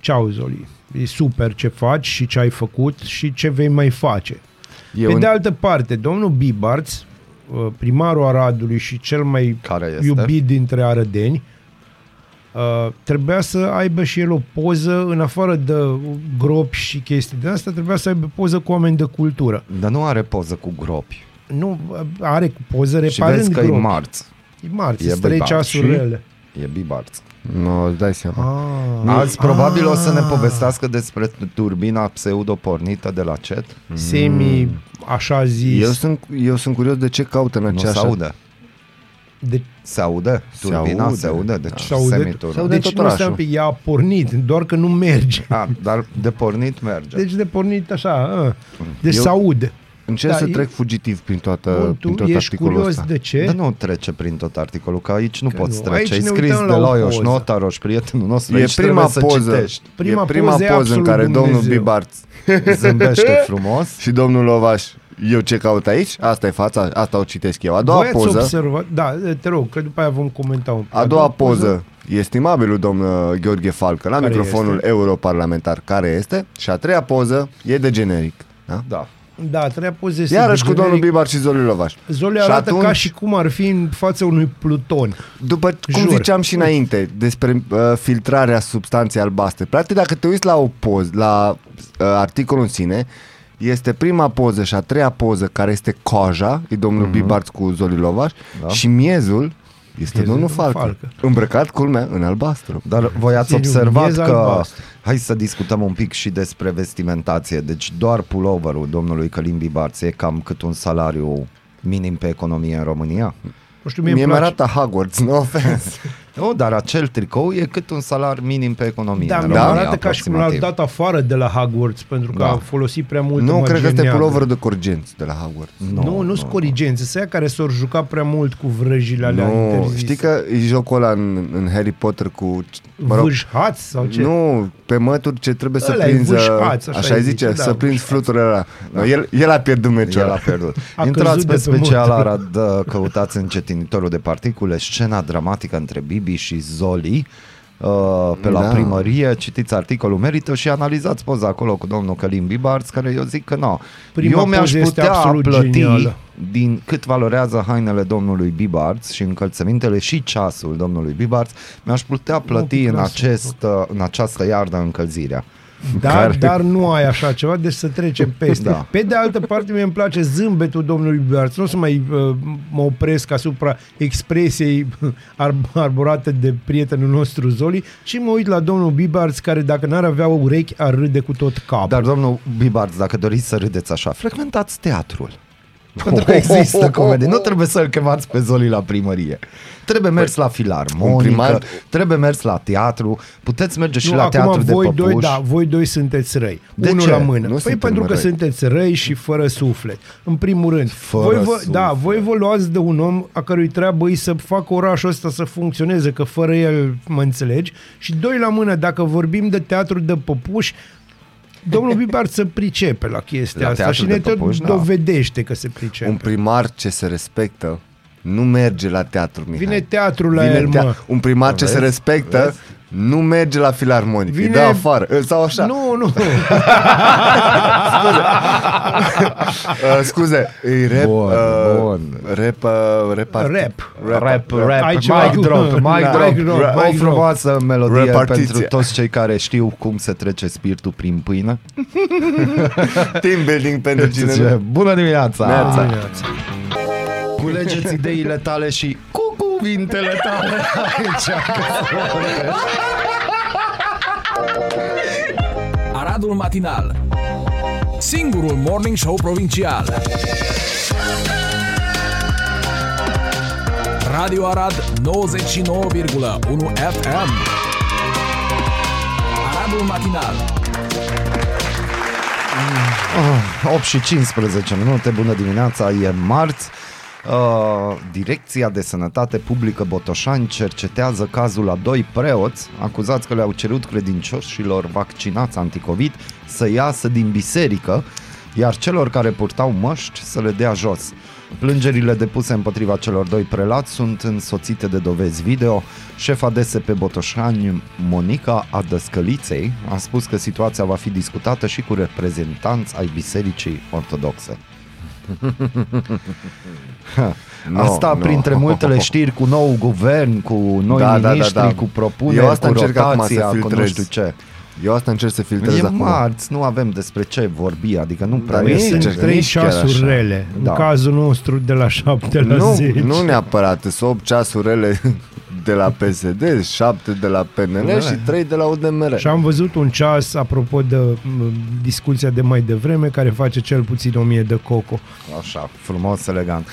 ceau Zoli. E super ce faci și ce ai făcut și ce vei mai face. Eu Pe în- de altă parte, domnul Bibarț, uh, primarul Aradului și cel mai Care este? iubit dintre arădeni, uh, trebuia să aibă și el o poză, în afară de gropi și chestii de asta, trebuia să aibă poză cu oameni de cultură. Dar nu are poză cu gropi. Nu, uh, are poze Și reparând vezi că gropi. e marți. E marți, E e trei Bibarț. ceasuri Și? rele. E Bibarț. Nu, îți dai seama. Ah, Azi probabil o să ne povestească despre turbina pseudo-pornită de la CET. semi, așa zis. Eu sunt, eu sunt curios de ce caută în Nu se aceeași... aude. De, Se aude? Se Turbina aude. se aude? Deci se aude, semiturbina. Se aude deci tot nu orașul. stai un pic, ea a pornit, doar că nu merge. A, dar de pornit merge. Deci de pornit așa, a. deci Eu- se aude. Încerc Da, să e- trec fugitiv prin, toată, Bun, prin tu tot ești articolul curios ăsta. de ce? Dar nu trece prin tot articolul, că aici nu Că poți nu. trece. Aici Ai ne scris uităm de la o Laios poză. Notaroș, prietenul nostru, E aici prima trebuie să poză, citești. Prima e prima poză e poză în absolut care domnul Dumnezeu. Bibarț Zâmbește frumos. și domnul Lovaș, eu ce caut aici? Asta e fața, asta o citesc eu. A doua Voi ați poză, observat, da, te rog, că după aia vom comenta un pic. a doua poză, e estimabilul domn uh, Gheorghe Falcă la Care microfonul este? europarlamentar care este și a treia poză e de generic. Da? Da. Da, a treia poză este Iarăși de cu domnul generic. Bibar și Zoli Lovaș. Zoli Și arată atunci- ca și cum ar fi în fața unui pluton. După cum Jur. ziceam și înainte despre uh, filtrarea substanței albastre, practic dacă te uiți la o poză, la uh, articolul în sine, este prima poză și a treia poză care este coaja, e domnul mm-hmm. Bibarț cu Zoli Lovaș Da. și miezul este Miezul domnul domnul Falcă, Falcă. îmbrăcat culmea în albastru. Dar voi ați Ține un observat miez că... albastru. Hai să discutăm un pic și despre vestimentație. Deci doar pulloverul domnului Călim Bibarț e cam cât un salariu minim pe economie în România? Nu știu, mie, Mie îmi mi place. arată Hogwarts, no offense. Nu, dar acel tricou e cât un salar minim pe economie Da, în mi România, arată ca și cum l-au aproximativ. dat afară de la Hogwarts pentru că Da. a folosit prea mult nu, cred că magie este neagră. puloverul de corgenți de la Hogwarts. Nu, nu, nu sunt corigențe, să ia care s-au jucat prea mult cu vrăjile alea Nu, interzise. știi că e jocul ăla în, în Harry Potter cu... Mă rog, Vâșhați sau ce? Nu, pe mături ce trebuie să Ăla e prinzi, vâșhați, așa așa, îi îi zice, zice, da, să prinzi vâșhați. fluturile ăla. No, el, el a pierdut meciul El a ăla. pierdut. A Intrați căzut pe de pe special motor. Arad, uh, căutați încetinitorul de particule, scena dramatică între Bibi și Zoli uh, pe la Da. primărie, citiți articolul, merită și analizați poza acolo cu domnul Călim Bibarț, care eu zic că nu. Prima eu mi-aș poză este putea absolut plăti genială. din cât valorează hainele domnului Bibarț și încălțămintele și ceasul domnului Bibarț, mi-aș putea plăti pic în, lasă. acest, uh, în această iarnă încălzirea. Dar, Care? dar nu ai așa ceva, deci să trecem peste. Da. Da. Pe de altă parte, mie îmi place zâmbetul domnului Bibarț. Nu o să mai uh, mă opresc asupra expresiei ar- arborate de prietenul nostru Zoli, ci mă uit la domnul Bibarț, care dacă n-ar avea urechi, ar râde cu tot capul. Dar, domnul Bibarț, dacă doriți să râdeți așa, frecventați teatrul. Pentru că există comedie. Nu trebuie să-l chemați pe Zoli la primărie. Trebuie mers la filarmonică, un primar- trebuie mers la teatru, puteți merge și nu, la acum teatru de voi păpuși. doi, da, voi doi sunteți răi. De Unul ce? la mână. Nu păi suntem pentru că răi. sunteți răi și fără suflet. În primul rând. Fără voi vă, suflet. da, voi vă luați de un om a cărui treabă e să facă orașul ăsta să funcționeze, că fără el mă înțelegi. Și doi la mână, dacă vorbim de teatru de păpuși, Domnul Bibar să pricepe la chestia La asta teatru și de ne tot păpuși, da. dovedește că se pricepe. Un primar ce se respectă nu merge la teatru, Mihai. Vine teatrul la Vine el, mă. Un primar ce Vezi? se respectă Vezi? nu merge la filarmonic, Vine... îi Vine- dă afară. Sau așa. Nu, nu. Uh, scuze, îi rep, Bun, uh, bun. rep, uh, repart- Rap. Rap, rap, Ai mic ceva cu- drop, mic Da. drop, Mic drop, o mic drop. frumoasă melodie Repartiție. pentru toți cei care știu cum se trece spiritul prin pâine. Team building pentru cine Zice, nu. Bună dimineața! Neața. Culegeți ideile tale și cu cuvintele tale aici. Aradul Matinal Singurul Morning Show Provincial Radio Arad 99,1 FM Aradul Matinal 8 și 15 minute, bună dimineața, e marți. Uh, Direcția de Sănătate Publică Botoșani cercetează cazul a doi preoți acuzați că le-au cerut credincioșilor vaccinați anticovid să iasă din biserică, iar celor care purtau măști să le dea jos. Plângerile depuse împotriva celor doi prelați sunt însoțite de dovezi video. Șefa DSP Botoșani, Monica Adăscăliței, a spus că situația va fi discutată și cu reprezentanți ai Bisericii Ortodoxe. No, Asta no. printre multele știri cu nou guvern, cu noi Da, da, da, miniștri, da. cu propuneri, Eu asta cu încerc acum să rotația, cu nu filtrez. știu ce. Eu asta încerc să filtrez E acum. marți, nu avem despre ce vorbi, adică nu prea Dar e nici- Sunt sincer. nici trei chiar ceasuri așa. rele. Da. În cazul nostru de la 7 la Nu, 10. nu neapărat, sunt 8 ceasurile de la PSD, 7 de la PNL și 3 de la UDMR. Și am văzut un ceas, apropo de m, discuția de mai devreme, care face cel puțin 1000 de coco. Așa, frumos, elegant.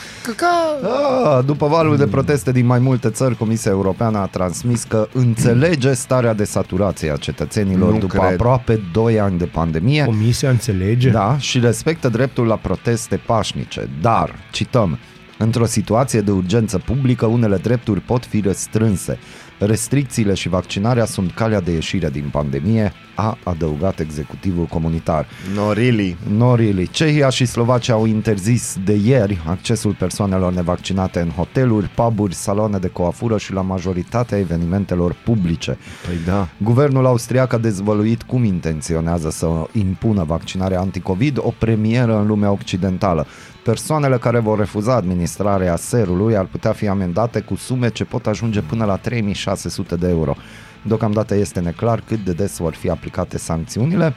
Ah, după valul de proteste din mai multe țări, Comisia Europeană a transmis că înțelege starea de saturație a cetățenilor Nu după cred. aproape 2 ani de pandemie. Comisia înțelege? Da, și respectă dreptul la proteste pașnice. Dar, cităm, într-o situație de urgență publică, unele drepturi pot fi restrânse. Restricțiile și vaccinarea sunt calea de ieșire din pandemie, a adăugat executivul comunitar. No, really. No really. Cehia și Slovacia au interzis de ieri accesul persoanelor nevaccinate în hoteluri, puburi, saloane de coafură și la majoritatea evenimentelor publice. Păi da. Guvernul austriac a dezvăluit cum intenționează să impună vaccinarea anticovid, o premieră în lumea occidentală. Persoanele care vor refuza administrarea serului ar putea fi amendate cu sume ce pot ajunge până la 3600 de euro. Deocamdată este neclar cât de des vor fi aplicate sancțiunile.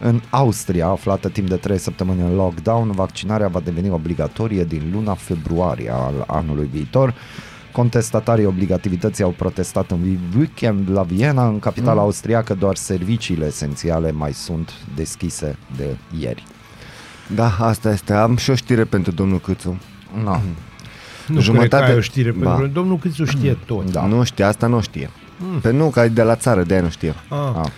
În Austria, aflată timp de 3 săptămâni în lockdown, vaccinarea va deveni obligatorie din luna februarie al anului viitor. Contestatarii obligativității au protestat în weekend la Viena, în capitala Mm. austriacă doar serviciile esențiale mai sunt deschise de ieri. Da, asta este. Am și o știre pentru domnul Câțu. No. Nu Jumătate- cred că ai o știre, Ba. pentru că domnul Câțu știe tot. Da. Nu știe, asta nu știe. Pe nu, că e de la țară, de aia nu știe. Ah. Ah.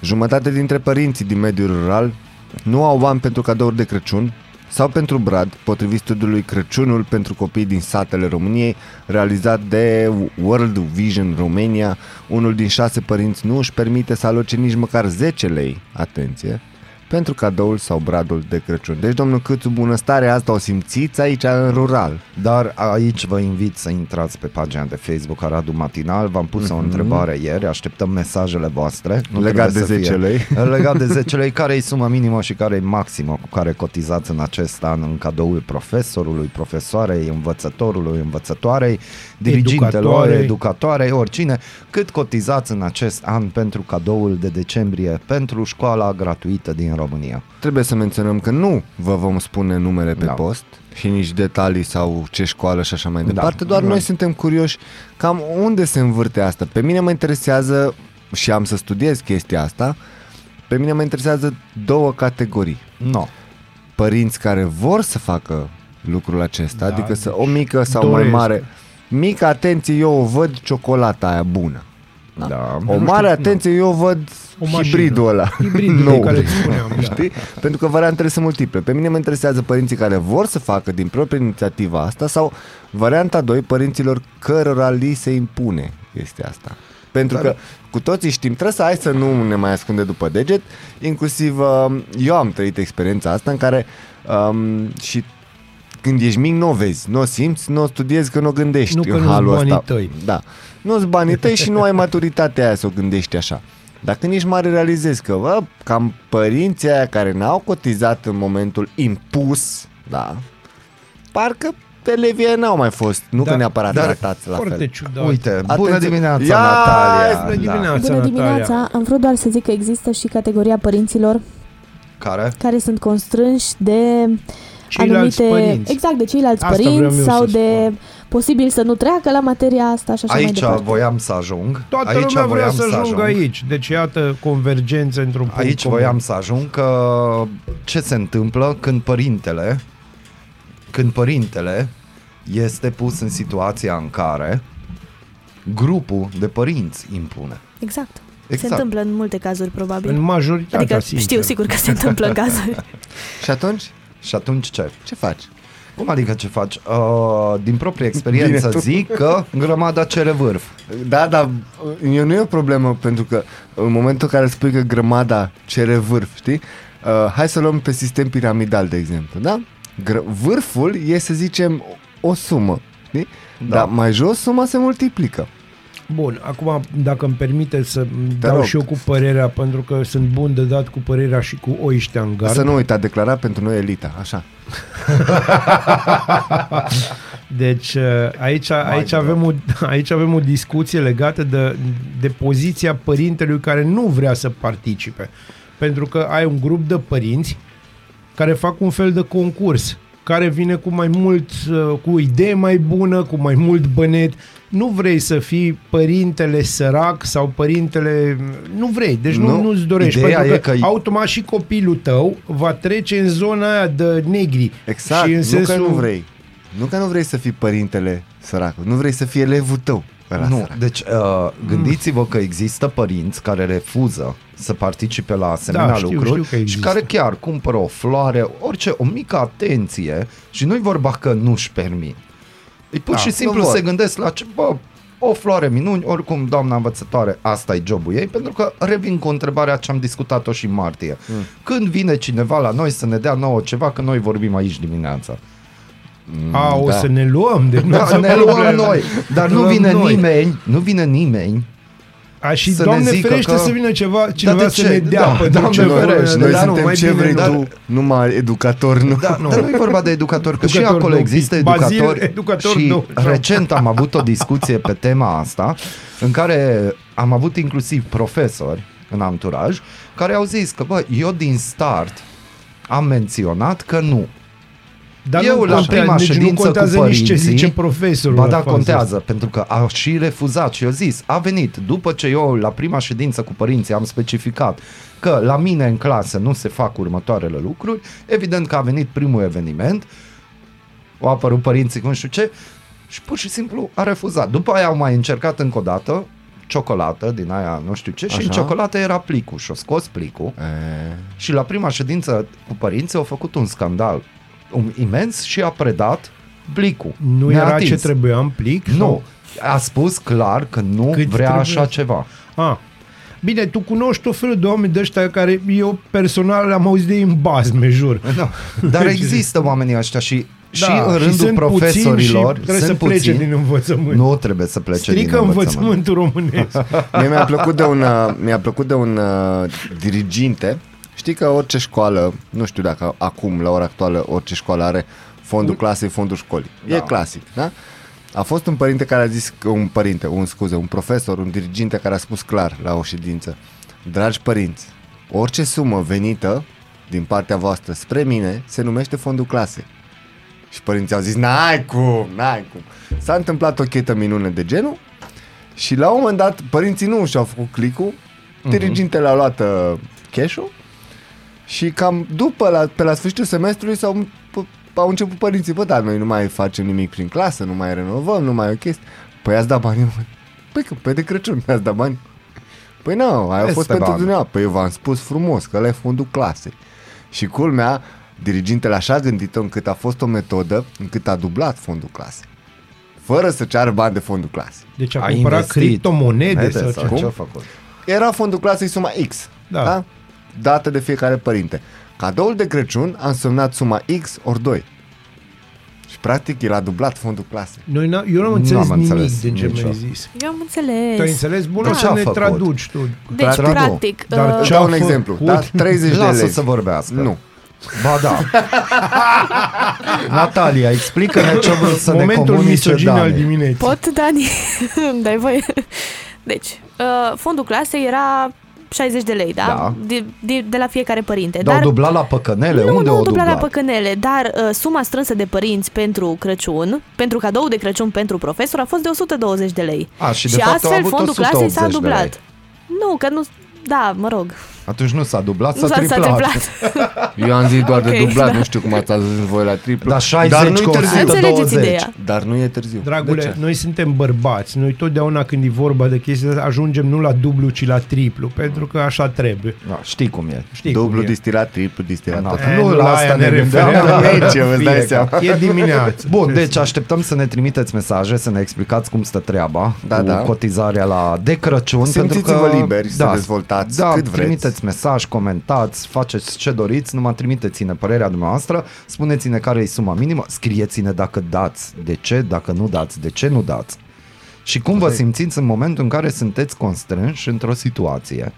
Jumătate dintre părinții din mediul rural nu au bani pentru cadouri de Crăciun sau pentru brad, potrivit studiului Crăciunul pentru copii din satele României, realizat de World Vision Romania. Unul din șase părinți nu își permite să aloce nici măcar 10 lei, atenție, pentru cadoul sau bradul de Crăciun. Deci, domnul Câțu, bunăstarea asta o simțiți aici în rural. Dar aici vă invit să intrați pe pagina de Facebook a Radu Matinal. V-am pus mm-hmm. o întrebare ieri, așteptăm mesajele voastre. Nu Legat trebuie de să 10 lei. Legat de 10 lei, care e suma minimă și care e maximă cu care cotizați în acest an în cadoul profesorului, profesoarei, învățătorului, învățătoarei. Dirigintelor, Educatoare. educatoare, oricine, cât cotizați în acest an pentru cadoul de decembrie pentru școala gratuită din România. Trebuie să menționăm că nu vă vom spune numele pe Da. post și nici detalii sau ce școală și așa mai Da. departe, doar noi suntem curioși cam unde se învârte asta. Pe mine mă interesează și am să studiez chestia asta, pe mine mă interesează două categorii. No. Părinți care vor să facă lucrul acesta, Da, adică să deci o mică sau mai doresc. mare. Mică atenție, eu o văd ciocolata aia bună. Da. O mare atenție, eu văd O mașină. hibridul ăla. Hibridul de nou. care îți spuneam, da. Știi? Pentru că variantele sunt multiple. Pe mine mă interesează părinții care vor să facă din propria inițiativă asta sau varianta 2, părinților cărora li se impune chestia asta. Pentru Dar- că cu toții știm, trebuie să hai să nu ne mai ascunde după deget, inclusiv um, eu am trăit experiența asta în care um, și când ești mic nu o vezi, nu o simți, nu o studiezi, că nu o gândești Nu că în nu-s halul banii ăsta. tăi. Da. Nu-ți banii tăi și nu ai maturitatea aia să o gândești așa. Dar când ești mare realizezi că, bă, cam părinții aia care n-au cotizat în momentul impus, da, parcă elevii aia n-au mai fost, nu Da, că neapărat dar tratați la Foarte fel. ciudat. Uite, bună Atenție. dimineața, Ia, Natalia. bună dimineața. Bună Natalia. dimineața! Am vrut doar să zic că există și categoria părinților Care? care sunt constrânși de Ceilalți anumite... părinți. Exact, de ceilalți Asta vreau părinți eu sau să de spun. posibil să nu treacă la materia asta și așa mai Aici departe. voiam să ajung. Toată aici lumea vrea voiam să ajungă aici. Deci iată convergență într-un punct Aici comun. voiam să ajung că ce se întâmplă când părintele când părintele este pus în situația în care grupul de părinți impune. Exact. Se Exact. întâmplă în multe cazuri, probabil. În majoritatea, Adică sincer. știu sigur că se întâmplă în cazuri. Și atunci, Și atunci ce? ce faci? Cum adică ce faci? Uh, din proprie experiență Bine, tu- zic că grămada cere vârf. Da, dar eu nu e o problemă pentru că în momentul în care spui că grămada cere vârf, știi? Uh, hai să luăm pe sistem piramidal, de exemplu, da? Gr- vârful e, să zicem, o sumă, știi? Da. Da. Dar mai jos suma se multiplică. Bun, acum dacă îmi permite să dau rog. și eu cu părerea, pentru că sunt bun de dat cu părerea și cu oiștea în gard. Să nu uita, declarat pentru noi elita, așa. Deci uh, aici, aici, avem o, aici avem o discuție legată de, de poziția părintelui care nu vrea să participe. Pentru că ai un grup de părinți care fac un fel de concurs, care vine cu mai mult, uh, cu o idee mai bună, cu mai mult bănet. Nu vrei să fii părintele sărac sau părintele... Nu vrei, deci nu, Nu, nu-ți dorești. ideea pentru e că, că- automat și copilul tău va trece în zona aia de negri. Exact, și în nu sensul... că nu vrei. Nu că nu vrei să fii părintele săracul, nu vrei să fii elevul tău. ăla Nu, sărac. deci uh, gândiți-vă că există părinți care refuză să participe la asemenea Da, știu, lucruri știu că și există. care chiar cumpără o floare, orice, o mică atenție și nu-i vorba că nu-și permit. Ei pur Da, și simplu nu vor. se gândesc la ce, bă, o floare minuni, oricum doamna învățătoare, asta e jobul ei, pentru că revin cu întrebarea ce am discutat-o și în martie. Mm. Când vine cineva la noi să ne dea nouă ceva, că noi vorbim aici dimineața. A, o Da. să ne luăm. Deci nu Da, sunt ne luăm probleme. noi, dar nu Luăm vine noi. nimeni, nu vine nimeni A, și să ne Doamne zică ferește că- să vină ceva, cineva de să ce? ne dea Da, pentru Doamne ce Noi, ferește, noi dar nu, suntem mai ce bine vrei ne- tu, numai educator, nu? Da, dar nu e vorba de educator, că și Educator acolo nu, există Bazil, educatori educator și nu. recent am avut o discuție pe tema asta în care am avut inclusiv profesori în anturaj care au zis că bă, eu din start am menționat că nu. Dar eu nu la contează, prima deci ședință nu contează cu nici ce părinții, zice profesorul. Ba la da, faza contează, asta. pentru că a și refuzat și eu zis, a venit după ce eu la prima ședință cu părinții am specificat că la mine în clasă nu se fac următoarele lucruri, evident că a venit primul eveniment, au apărut părinții cu nu știu ce și pur și simplu a refuzat. După aia au mai încercat încă o dată ciocolată din aia nu știu ce și în Așa. ciocolată era plicul și-o scos plicul E, și la prima ședință cu părinții au făcut un scandal um, imens și a predat plicul. Nu era Neatins. ce trebuia în plic? Nu. Sau? A spus clar că nu Cât vrea trebuie? așa ceva. A. Bine, tu cunoști tot felul de oameni de ăștia care eu personal am auzit de ei în bazme, jur. Da. Dar există oamenii ăștia și, și Da, în și rândul sunt profesorilor puțini și trebuie sunt să plece puțini. din învățământ. Nu trebuie să plece Strică din învățământ. învățământul românesc. Mie mi-a plăcut de un, uh, mi-a plăcut de un uh, diriginte. Știi că orice școală, nu știu dacă acum, la ora actuală, orice școală are fondul clasei, fondul școlii. Da. E clasic, da? A fost un părinte care a zis, că un părinte, un scuze, un profesor, un diriginte care a spus clar la o ședință, dragi părinți, orice sumă venită din partea voastră spre mine se numește fondul clasei. Și părinții au zis, n-ai cum, n-ai cum. S-a întâmplat o chetă minune de genul și la un moment dat părinții nu și-au făcut clicul, dirigintele a luat uh, cash-ul și cam după, la, pe la sfârșitul semestrului s-au, p- au început părinții, bă, dar noi nu mai facem nimic prin clasă, nu mai renovăm, nu mai e o chestie. Păi ați dat bani? Păi că pe de Crăciun mi-ați dat bani. Păi nu, aia a Este fost pentru bani. dumneavoastră. Păi eu v-am spus frumos că ăla e fondul clasei. Și culmea, dirigintele așa a gândit-o încât a fost o metodă încât a dublat fondul clasei. Fără să ceară bani de fondul clasei. Deci a, A cumpărat investit. criptomonede Monede sau sau ce? ce a făcut? Era fondul clasei suma X, Da. da. Da? dată de fiecare părinte. Cadoul de Crăciun a însemnat suma X ori 2. Și practic el a dublat fondul clasei. Noi n- eu nu am Nu înțeles am nimic înțeles din ce nici mi-ai eu. zis. Eu am Tu ai înțeles. înțeles? Bun, Dar o ce să a ne făcut? traduci tu. Deci, Dar nu. practic, Dar uh, ce Dau a un făcut? exemplu. Da? 30 de Lasă lei. să vorbească. Nu. Ba da. Natalia, explică-ne ce vrut să ne Momentul comunice misogin al Dani. dimineții. pot, Dani? Dai voie. Deci, uh, fondul clasei era 60 de lei, da? Da. De, de, de la fiecare părinte. Dar au dublat la păcănele? nu, Unde nu au dublat dublat? la păcănele, dar uh, suma strânsă de părinți pentru Crăciun, pentru cadou de Crăciun pentru profesor, a fost de 120 de lei. A, și de și fapt au astfel avut fondul clasei s-a 180 de lei. dublat. Nu, că nu... Da, mă rog. Atunci nu s-a dublat, Nu s-a s-a, s-a triplat. triplat. Eu am zis doar de Ok, dublat, da. nu știu cum ați ajuns voi la triplu. Dar 60 Dar nu-i cu târziu. 120. Înțelegeți ideea. Dar nu e târziu. Dragule, De ce? noi suntem bărbați. Noi totdeauna când e vorba de chestii astea, ajungem nu la dublu, ci la triplu. Pentru că așa trebuie. Da, știi cum e. Știi Dublu cum e. distilat, triplu distilat. Da. tot. E, Nu, la asta aia ne gândeam. refeream. Da, Aici, îți dai Fie, seama. E dimineață. Bun, deci așteptăm să ne trimiteți mesaje, să ne explicați cum stă treaba Da, cu da. cotizarea la de Crăciun. pentru Simțiți-vă că, liberi să dezvoltați da, cât vreți. Trimiteți mesaj, comentați, faceți ce doriți, numai trimiteți-ne părerea dumneavoastră, spuneți-ne care e suma minimă, scrieți-ne dacă dați, de ce, dacă nu dați, de ce nu dați. Și cum vă simțiți în momentul în care sunteți constrânși într-o situație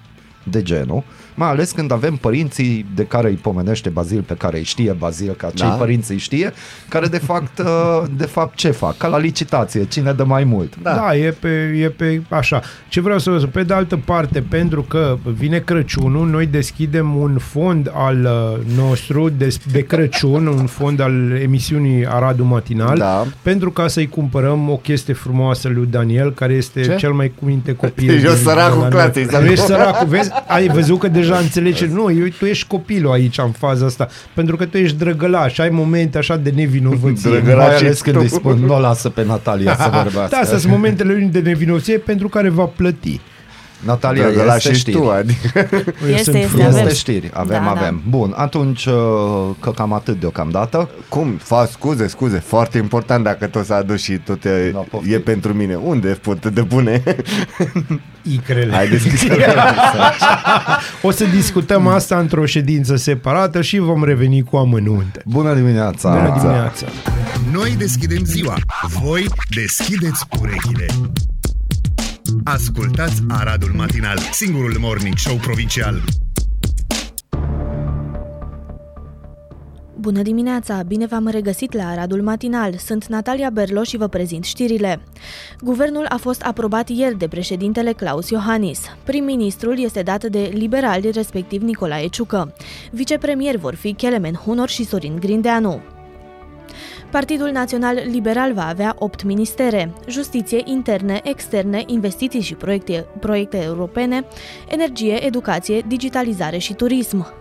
de genul, mai ales când avem părinții de care îi pomenește Bazil, pe care îi știe Bazil, că acei Da. părinți îi știe, care de fapt, uh, de fapt ce fac? Ca la licitație, cine dă mai mult. Da, da e, pe, e pe așa. Ce vreau să vă spun, pe de altă parte, pentru că vine Crăciunul, noi deschidem un fond al uh, nostru de, de Crăciun, un fond al emisiunii Aradul Matinal, Da. pentru ca să-i cumpărăm o chestie frumoasă lui Daniel, care este Ce? cel mai cuminte copil. Deci eu din- săracul de la clasei, noi. să Nu nu- ești săracul, vezi? Ai văzut că deja înțelegi. Nu, eu, tu ești copilul aici în faza asta, pentru că tu ești drăgălaș, ai momente așa de nevinovăție. Drăgălaș. Mai și ales când tu. îi spun, nu o lasă pe Natalia să vorbească. Da, astea sunt momentele lui de nevinovăție pentru care va plăti. Natalia, Drăgălaș este și știri. tu, adică Eu Este, sunt este, frumos. avem. Este știri, avem, Da, da. avem. Bun, atunci uh, că cam atât deocamdată. Cum? Fa, scuze, scuze, foarte important dacă tot s-a adus și tot e, Da, poftim. e pentru mine. Unde pot depune? Icrele. Hai deschis. O să discutăm asta într-o ședință separată și vom reveni cu amănunte. Bună dimineața! Bună dimineața! Noi deschidem ziua, voi deschideți urechile. Ascultați Aradul Matinal, singurul morning show provincial. Bună dimineața! Bine v-am regăsit la Aradul Matinal. Sunt Natalia Berlo și vă prezint știrile. Guvernul a fost aprobat ieri de președintele Claus Iohannis. Prim-ministrul este dat de liberali, respectiv Nicolae Ciucă. Vicepremieri vor fi Kelemen Hunor și Sorin Grindeanu. Partidul Național Liberal va avea 8 ministere, justiție, interne, externe, investiții și proiecte, proiecte europene, energie, educație, digitalizare și turism.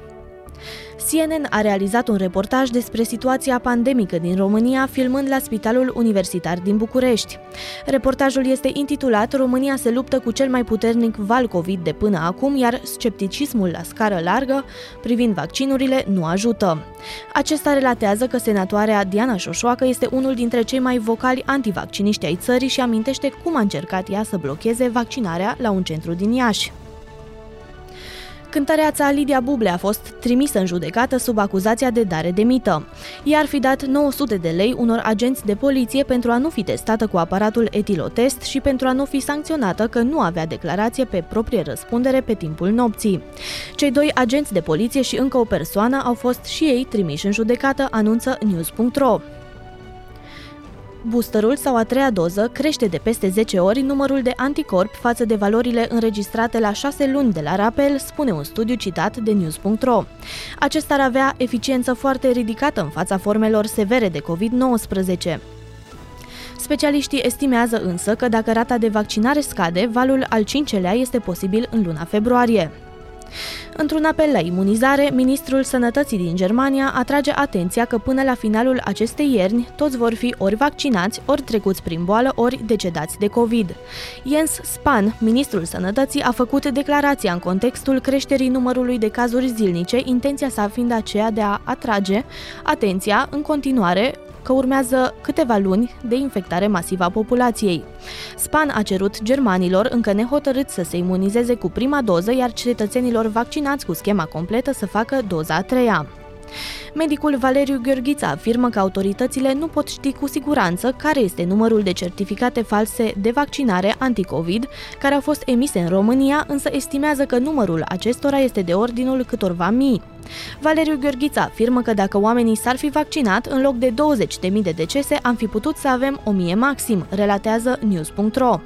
CNN a realizat un reportaj despre situația pandemică din România, filmând la Spitalul Universitar din București. Reportajul este intitulat România se luptă cu cel mai puternic val COVID de până acum, iar scepticismul la scară largă privind vaccinurile nu ajută. Acesta relatează că senatoarea Diana Șoșoacă este unul dintre cei mai vocali antivacciniști ai țării și amintește cum a încercat ea să blocheze vaccinarea la un centru din Iași. Cântăreața Lidia Buble a fost trimisă în judecată sub acuzația de dare de mită. Ea ar fi dat 900 de lei unor agenți de poliție pentru a nu fi testată cu aparatul etilotest și pentru a nu fi sancționată că nu avea declarație pe proprie răspundere pe timpul nopții. Cei doi agenți de poliție și încă o persoană au fost și ei trimiși în judecată, anunță news.ro. Boosterul sau a treia doză crește de peste 10 ori numărul de anticorpi față de valorile înregistrate la 6 luni de la rapel, spune un studiu citat de news.ro. Acesta ar avea eficiență foarte ridicată în fața formelor severe de COVID-19. Specialiștii estimează însă că dacă rata de vaccinare scade, valul al cincelea este posibil în luna februarie. Într-un apel la imunizare, ministrul sănătății din Germania atrage atenția că până la finalul acestei ierni toți vor fi ori vaccinați, ori trecuți prin boală, ori decedați de COVID. Jens Spahn, ministrul sănătății, a făcut declarația în contextul creșterii numărului de cazuri zilnice, intenția sa fiind aceea de a atrage atenția în continuare că urmează câteva luni de infectare masivă a populației. Span a cerut germanilor încă nehotărâți să se imunizeze cu prima doză, iar cetățenilor vaccinați cu schema completă să facă doza a treia. Medicul Valeriu Gheorghița afirmă că autoritățile nu pot ști cu siguranță care este numărul de certificate false de vaccinare anticovid care au fost emise în România, însă estimează că numărul acestora este de ordinul câtorva mii. Valeriu Gheorghița afirmă că dacă oamenii s-ar fi vaccinat, în loc de 20.000 de decese, am fi putut să avem 1000 maxim, relatează news.ro.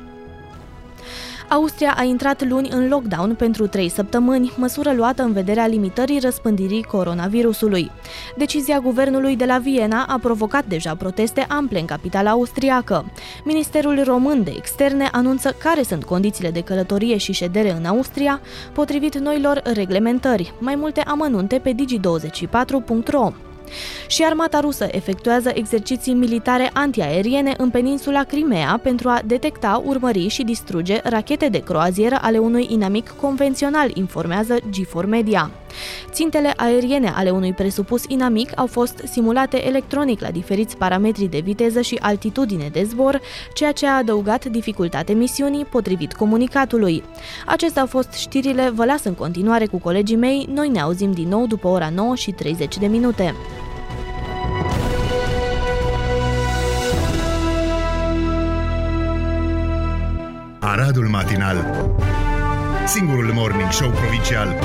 Austria a intrat luni în lockdown pentru trei săptămâni, măsură luată în vederea limitării răspândirii coronavirusului. Decizia guvernului de la Viena a provocat deja proteste ample în capitala austriacă. Ministerul român de externe anunță care sunt condițiile de călătorie și ședere în Austria, potrivit noilor reglementări. Mai multe amănunte pe digi24.ro. Și armata rusă efectuează exerciții militare antiaeriene în peninsula Crimea pentru a detecta, urmări și distruge rachete de croazieră ale unui inamic convențional, informează G4 Media. Țintele aeriene ale unui presupus inamic au fost simulate electronic la diferiți parametri de viteză și altitudine de zbor, ceea ce a adăugat dificultate misiunii, potrivit comunicatului. Acestea au fost știrile, vă las în continuare cu colegii mei, noi ne auzim din nou după ora 9 și 30 de minute. Aradul Matinal. Singurul Morning Show Provincial.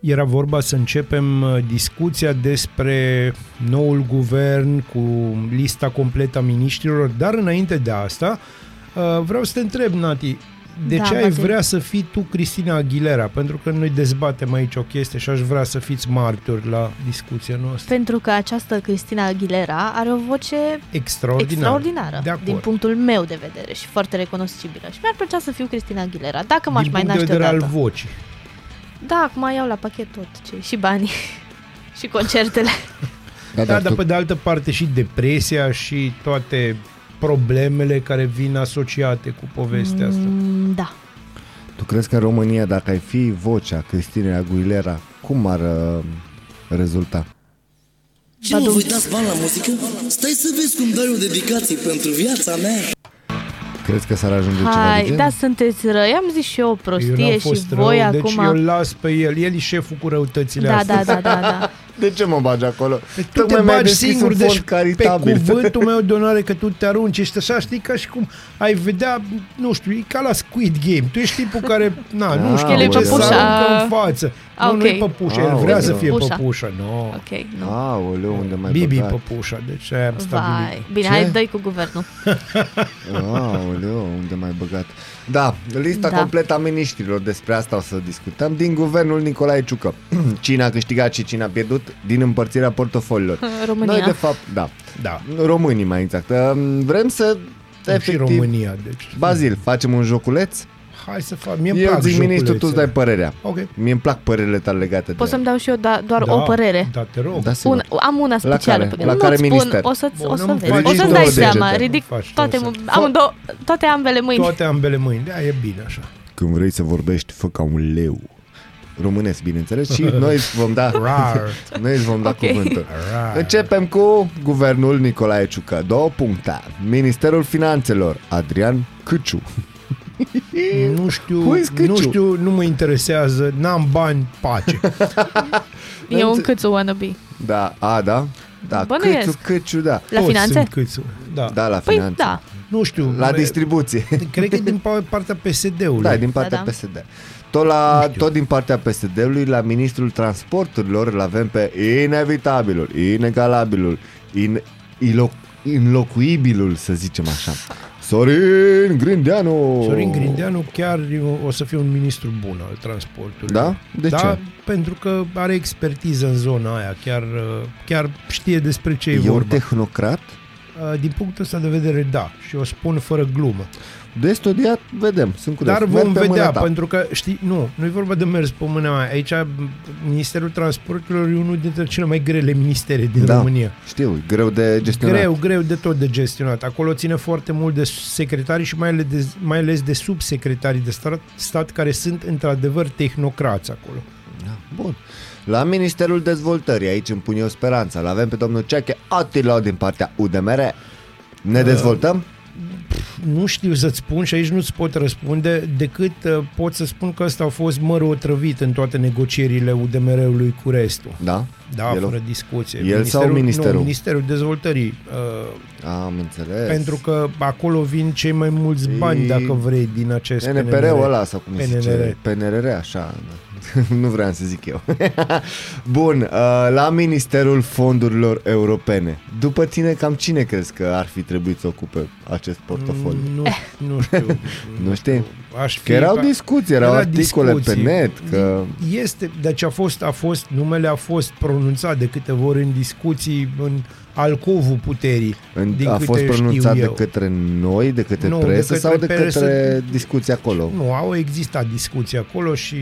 Era vorba să începem uh, discuția despre noul guvern cu lista completă a miniștrilor, dar înainte de asta uh, vreau să te întreb, Nati, de Da, ce ai Vasile. vrea să fii tu Cristina Aguilera? Pentru că noi dezbatem aici o chestie și aș vrea să fiți martori la discuția noastră. Pentru că această Cristina Aguilera are o voce Extraordinar. extraordinară, De acord. din punctul meu de vedere și foarte recunoscibilă. Și mi-ar plăcea să fiu Cristina Aguilera, dacă m-aș din mai punct de naște vedere al odată. vocii. Da, acum iau la pachet tot, ce, și banii, și concertele. Da, Da, dar dar tu, pe de altă parte și depresia și toate problemele care vin asociate cu povestea asta. Mm, da. tu crezi că în România, dacă ai fi vocea Cristinei Aguilera, cum ar uh, rezulta? Ce nu vă uitați bani la muzică? Stai să vezi cum dai o dedicație pentru viața mea. Crezi că s-ar ajunge ceva de Hai, gen? da, sunteți răi. Am zis și eu o Eu prostie n-am fost și voi rău, acum... deci eu las pe el. El e șeful cu răutățile Da, astea. da, da, da, da. De ce mă bagi acolo? Păi tu te Tocmai mi-ai bagi deschis singur, un fond deci pe caritabil. cuvântul meu de onoare că tu te arunci, ești așa, știi, ca și cum ai vedea, nu știu, e ca la Squid Game. Tu ești tipul care, na, nu Ah, știu, El e ce să păpușa. aruncă în față. Ah, Nu, nu e ok. păpușa, el Ah, vrea ok. să fie Păpușa. păpușa. No. Ok, nu. Aoleu, unde mai Bibi băgat? păpușa, deci aia am stabilit. Vai, bine, Ce? hai dă cu guvernul. Aoleu, unde mai băgat? Da, lista Da. completă a miniștrilor, despre asta o să discutăm, din guvernul Nicolae Ciucă. Cine a câștigat și cine a pierdut din împărțirea portofoliilor. România. Noi, de fapt, da, Da, românii mai exact. Um, Vrem să, și efectiv, România, deci. Bazil, facem un joculeț? Hai să fac, mie îmi Eu plac zic ministru, tu îți joculețele. dai părerea. Ok. Mie îmi plac părerile tale legate Poți de să-mi dau și eu da, doar da, o părere. Da, te rog. Da, sigur. Un, am una La specială care? pe La nu care spun, minister? o să, Bun, o să nu-mi vezi. faci O să-ți două dai degete. seama, Nu ridic faci toate, două amândouă, toate ambele mâini. Toate ambele mâini. Da, e bine așa. Când vrei să vorbești, fă ca un leu. Românesc, bineînțeles, și noi îți vom da, Rar. noi îți vom da Ok. cuvântul. Rar. Începem cu guvernul Nicolae Ciucă. Două puncte. Ministerul Finanțelor, Adrian Câciu. Nu știu, Who is Câciu? nu știu, nu mă interesează, n-am bani, pace. E un câțu wannabe. Da, a, da? Da, Bănuiesc. Câciu, Câciu, da. La Toți finanțe? sunt câți, da. Da, la Păi finanțe. da. Nu știu. La e- distribuție. Cred că e din pa- partea PSD-ului. Da, din partea Da, da. PSD. tot, la, tot din partea PSD-ului, la ministrul transporturilor, îl avem pe inevitabilul, inegalabilul, in, ilo, înlocuibilul, să zicem așa. Sorin Grindeanu! Sorin Grindeanu chiar o să fie un ministru bun al transportului. Da? De da, ce? pentru că are expertiză în zona aia, chiar, chiar știe despre ce e, E un vorba. tehnocrat? Din punctul ăsta de vedere, da. Și o spun fără glumă. De studiat, vedem, sunt curios. Dar Merg vom pe vedea, mâna ta. pentru că, știi, nu, nu e vorba de mers pe mâna mea. Aici, Ministerul Transporturilor e unul dintre cele mai grele ministere din da, România. știu, e greu de gestionat. Greu, greu de tot de gestionat. Acolo ține foarte mult de secretari și mai ales de, mai ales de subsecretarii de stat, stat care sunt într-adevăr tehnocrați acolo. Da, bun. La Ministerul Dezvoltării, aici îmi pun eu speranța, l avem pe domnul Ceache Attila din partea UDMR. Ne dezvoltăm? Nu știu să-ți spun și aici nu-ți pot răspunde decât uh, pot să spun că ăsta a fost mărul otrăvit în toate negocierile UDMR-ului cu restul. Da? Da, El- fără discuție. el sau ministerul? Nu, Ministerul Dezvoltării. Uh, Am înțeles. pentru că acolo vin cei mai mulți bani, E- dacă vrei, din acest NPR-ul ăla sau cum se PNR. zice? PNRR, așa. da. nu vreau să zic eu. Bun, uh, la Ministerul Fondurilor Europene. După tine, cam cine crezi că ar fi trebuit să ocupe acest portofoliu? Nu, nu știu. Nu știi? Aș fi, Că erau discuții, erau era articole pe discuții. net, că- Este, deci a fost, a fost, numele a fost pronunțat de câteva ori în discuții în alcovul puterii. În, din a câte fost știu pronunțat de eu. către noi, de către Nu, de presă către sau de presă. către discuții acolo? Nu, au existat discuții acolo și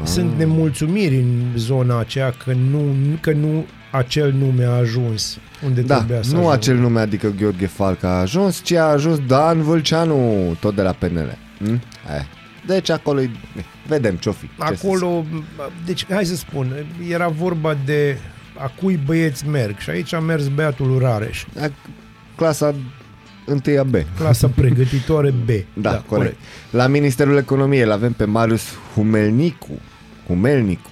ah. sunt nemulțumiri în zona aceea că nu, că nu acel nume a ajuns unde Da, trebuia să nu ajungă. acel nume, adică Gheorghe Falca a ajuns, ci a ajuns Dan Vâlceanu, tot de la PNL. Hm? Eh. Deci acolo, e- vedem ce-o fi. ce să zic. Acolo, deci hai să spun, era vorba de a cui băieți merg și aici a mers băiatul Rareș, A- Clasa 1 B. clasa pregătitoare B. Da, da corect. La Ministerul Economiei îl avem pe Marius Humelnicu. Humelnicu.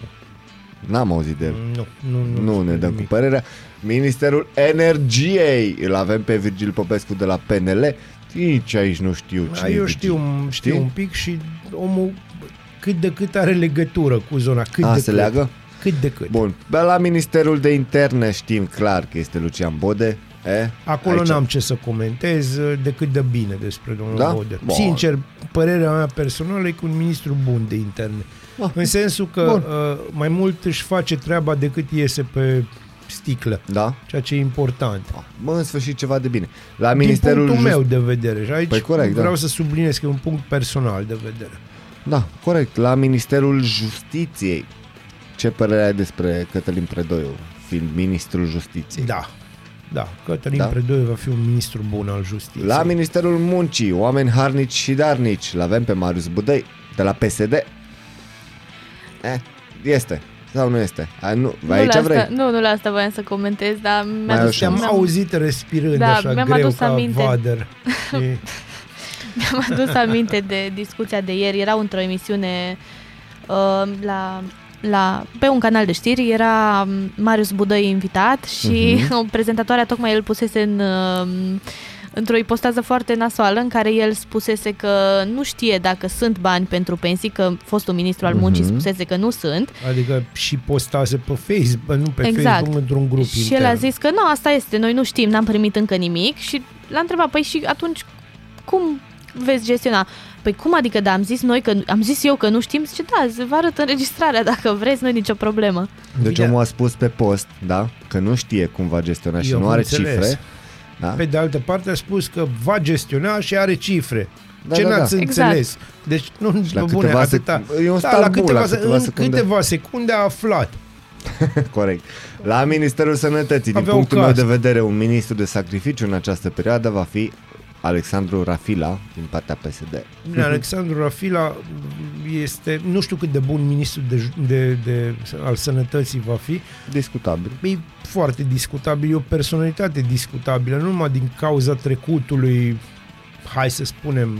N-am auzit de el. Nu, nu, Nu ne dăm cu părerea. Ministerul Energiei îl avem pe Virgil Popescu de la PNL. Nici aici nu știu A, cine eu e știu, Virgil. știu un pic și omul cât de cât are legătură cu zona. Cât A, de se cât. leagă? Cât de cât. Bun. Pe la Ministerul de Interne știm clar că este Lucian Bode. E? Acolo Aici- n-am ce să comentez uh, decât de bine despre domnul Da? Bode. Bun. Sincer, părerea mea personală e că un ministru bun de interne. Ah, În sensul că bun. uh, mai mult își face treaba decât iese pe sticlă, Da? ceea ce e important. Mă, în sfârșit ceva de bine. La Din Ministerul punctul Just- meu de vedere. Și aici Păi corect, vreau da. să subliniez că e un punct personal de vedere. Da, corect. La Ministerul Justiției. Ce părere ai despre Cătălin Predoiu, fiind ministrul Justiției? Da. Da, Cătălin Da? da? Predoiu va fi un ministru bun al justiției. La Ministerul Muncii, oameni harnici și darnici, îl avem pe Marius Budăi, de la PSD. Eh, este. Sau nu este? A, nu, Nu aici la vrei? asta, nu, nu la asta voiam să comentez, dar Mai mi-a adus, așa. Te-am mi-am, auzit respirând Da, așa mi-am greu adus ca aminte. vader. Și... mi-am adus aminte de discuția de ieri. Era într-o emisiune uh, la, la, pe un canal de știri, era um, Marius Budăi invitat și Mhm. uh-huh. prezentatoarea tocmai îl pusese în... Uh, într-o ipostază foarte nasoală în care el spusese că nu știe dacă sunt bani pentru pensii, că fostul ministru al muncii Mhm. spusese că nu sunt Adică și postase pe Facebook, nu pe Exact. Facebook, într-un grup Și intern. el a zis că nu, asta este, noi nu știm, n-am primit încă nimic și l-a întrebat, păi și atunci cum veți gestiona? Păi cum adică, da, am zis noi că, am zis eu că nu știm, zice, da, vă arăt înregistrarea dacă vreți, nu e nicio problemă. Deci Bine. omul a spus pe post, da, că nu știe cum va gestiona și Eu nu am are înțeles. cifre. Da? Pe de altă parte a spus că va gestiona și are cifre. Da, Ce da, n-ați da. înțeles? Deci nu, Și la bă, bune, câteva atâta. sec- e un da, star la bun, câteva, la se- câteva în secunde. câteva secunde a aflat. Corect. La Ministerul Sănătății, din Avea o punctul meu casă. de vedere, un ministru de sacrificiu în această perioadă va fi Alexandru Rafila din partea PSD. Bine, Alexandru Rafila este, nu știu cât de bun ministru de, de, de, al sănătății va fi, Discutabil. e foarte discutabil, e o personalitate discutabilă, nu numai din cauza trecutului, hai să spunem,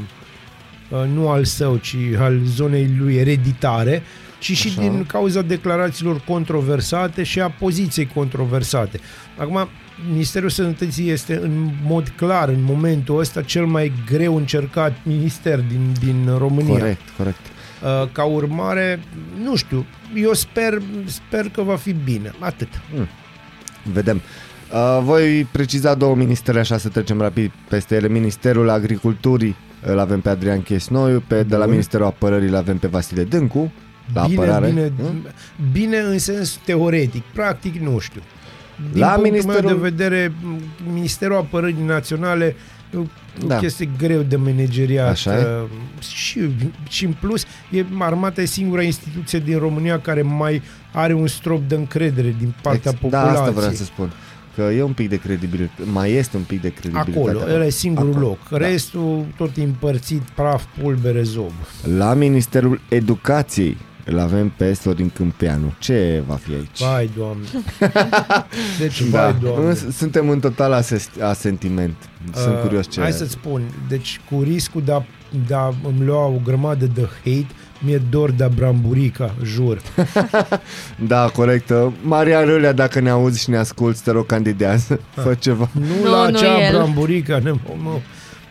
uh, nu al său, ci al zonei lui ereditare, ci și Așa. din cauza declarațiilor controversate și a poziției controversate. Acum, Ministerul Sănătății este în mod clar, în momentul ăsta, cel mai greu încercat minister din, din România. Corect, corect. Uh, ca urmare, nu știu, eu sper, sper că va fi bine. Atât. Vedem. Uh, voi preciza două ministere, așa să trecem rapid peste ele. Ministerul Agriculturii îl avem pe Adrian Chesnoiu, pe, de la Bun. Ministerul Apărării îl avem pe Vasile Dâncu, la bine, apărare. bine, Hă? bine în sens teoretic, practic nu știu. Din La punctul Ministerul- meu de vedere, Ministerul Apărării Naționale e o Da. da. chestie greu de manageriat Așa e? uh, și, și în plus e armata e singura instituție din România care mai are un strop de încredere din partea Ex- Da, populației. asta vreau să spun. Că e un pic de credibilitate, mai este un pic de credibilitate. Acolo, ăla e singurul Acolo, loc. da. Restul tot e împărțit, praf, pulbere, zob. La Ministerul Educației îl avem pe Sorin Câmpeanu. Ce va fi aici? Vai, Doamne. Deci, Da, vai, Doamne. S- suntem în total ases- asentiment. Sunt Uh, curios ce... Hai să-ți spun, deci cu riscul de a, de a îmi lua o grămadă de hate, mi-e dor de Bramburica, jur. Da, corect. Maria Râlea, dacă ne auzi și ne asculti, te rog, candidează. Fă ceva. Nu, Nu, la nu acea el. Bramburica, ne, mă,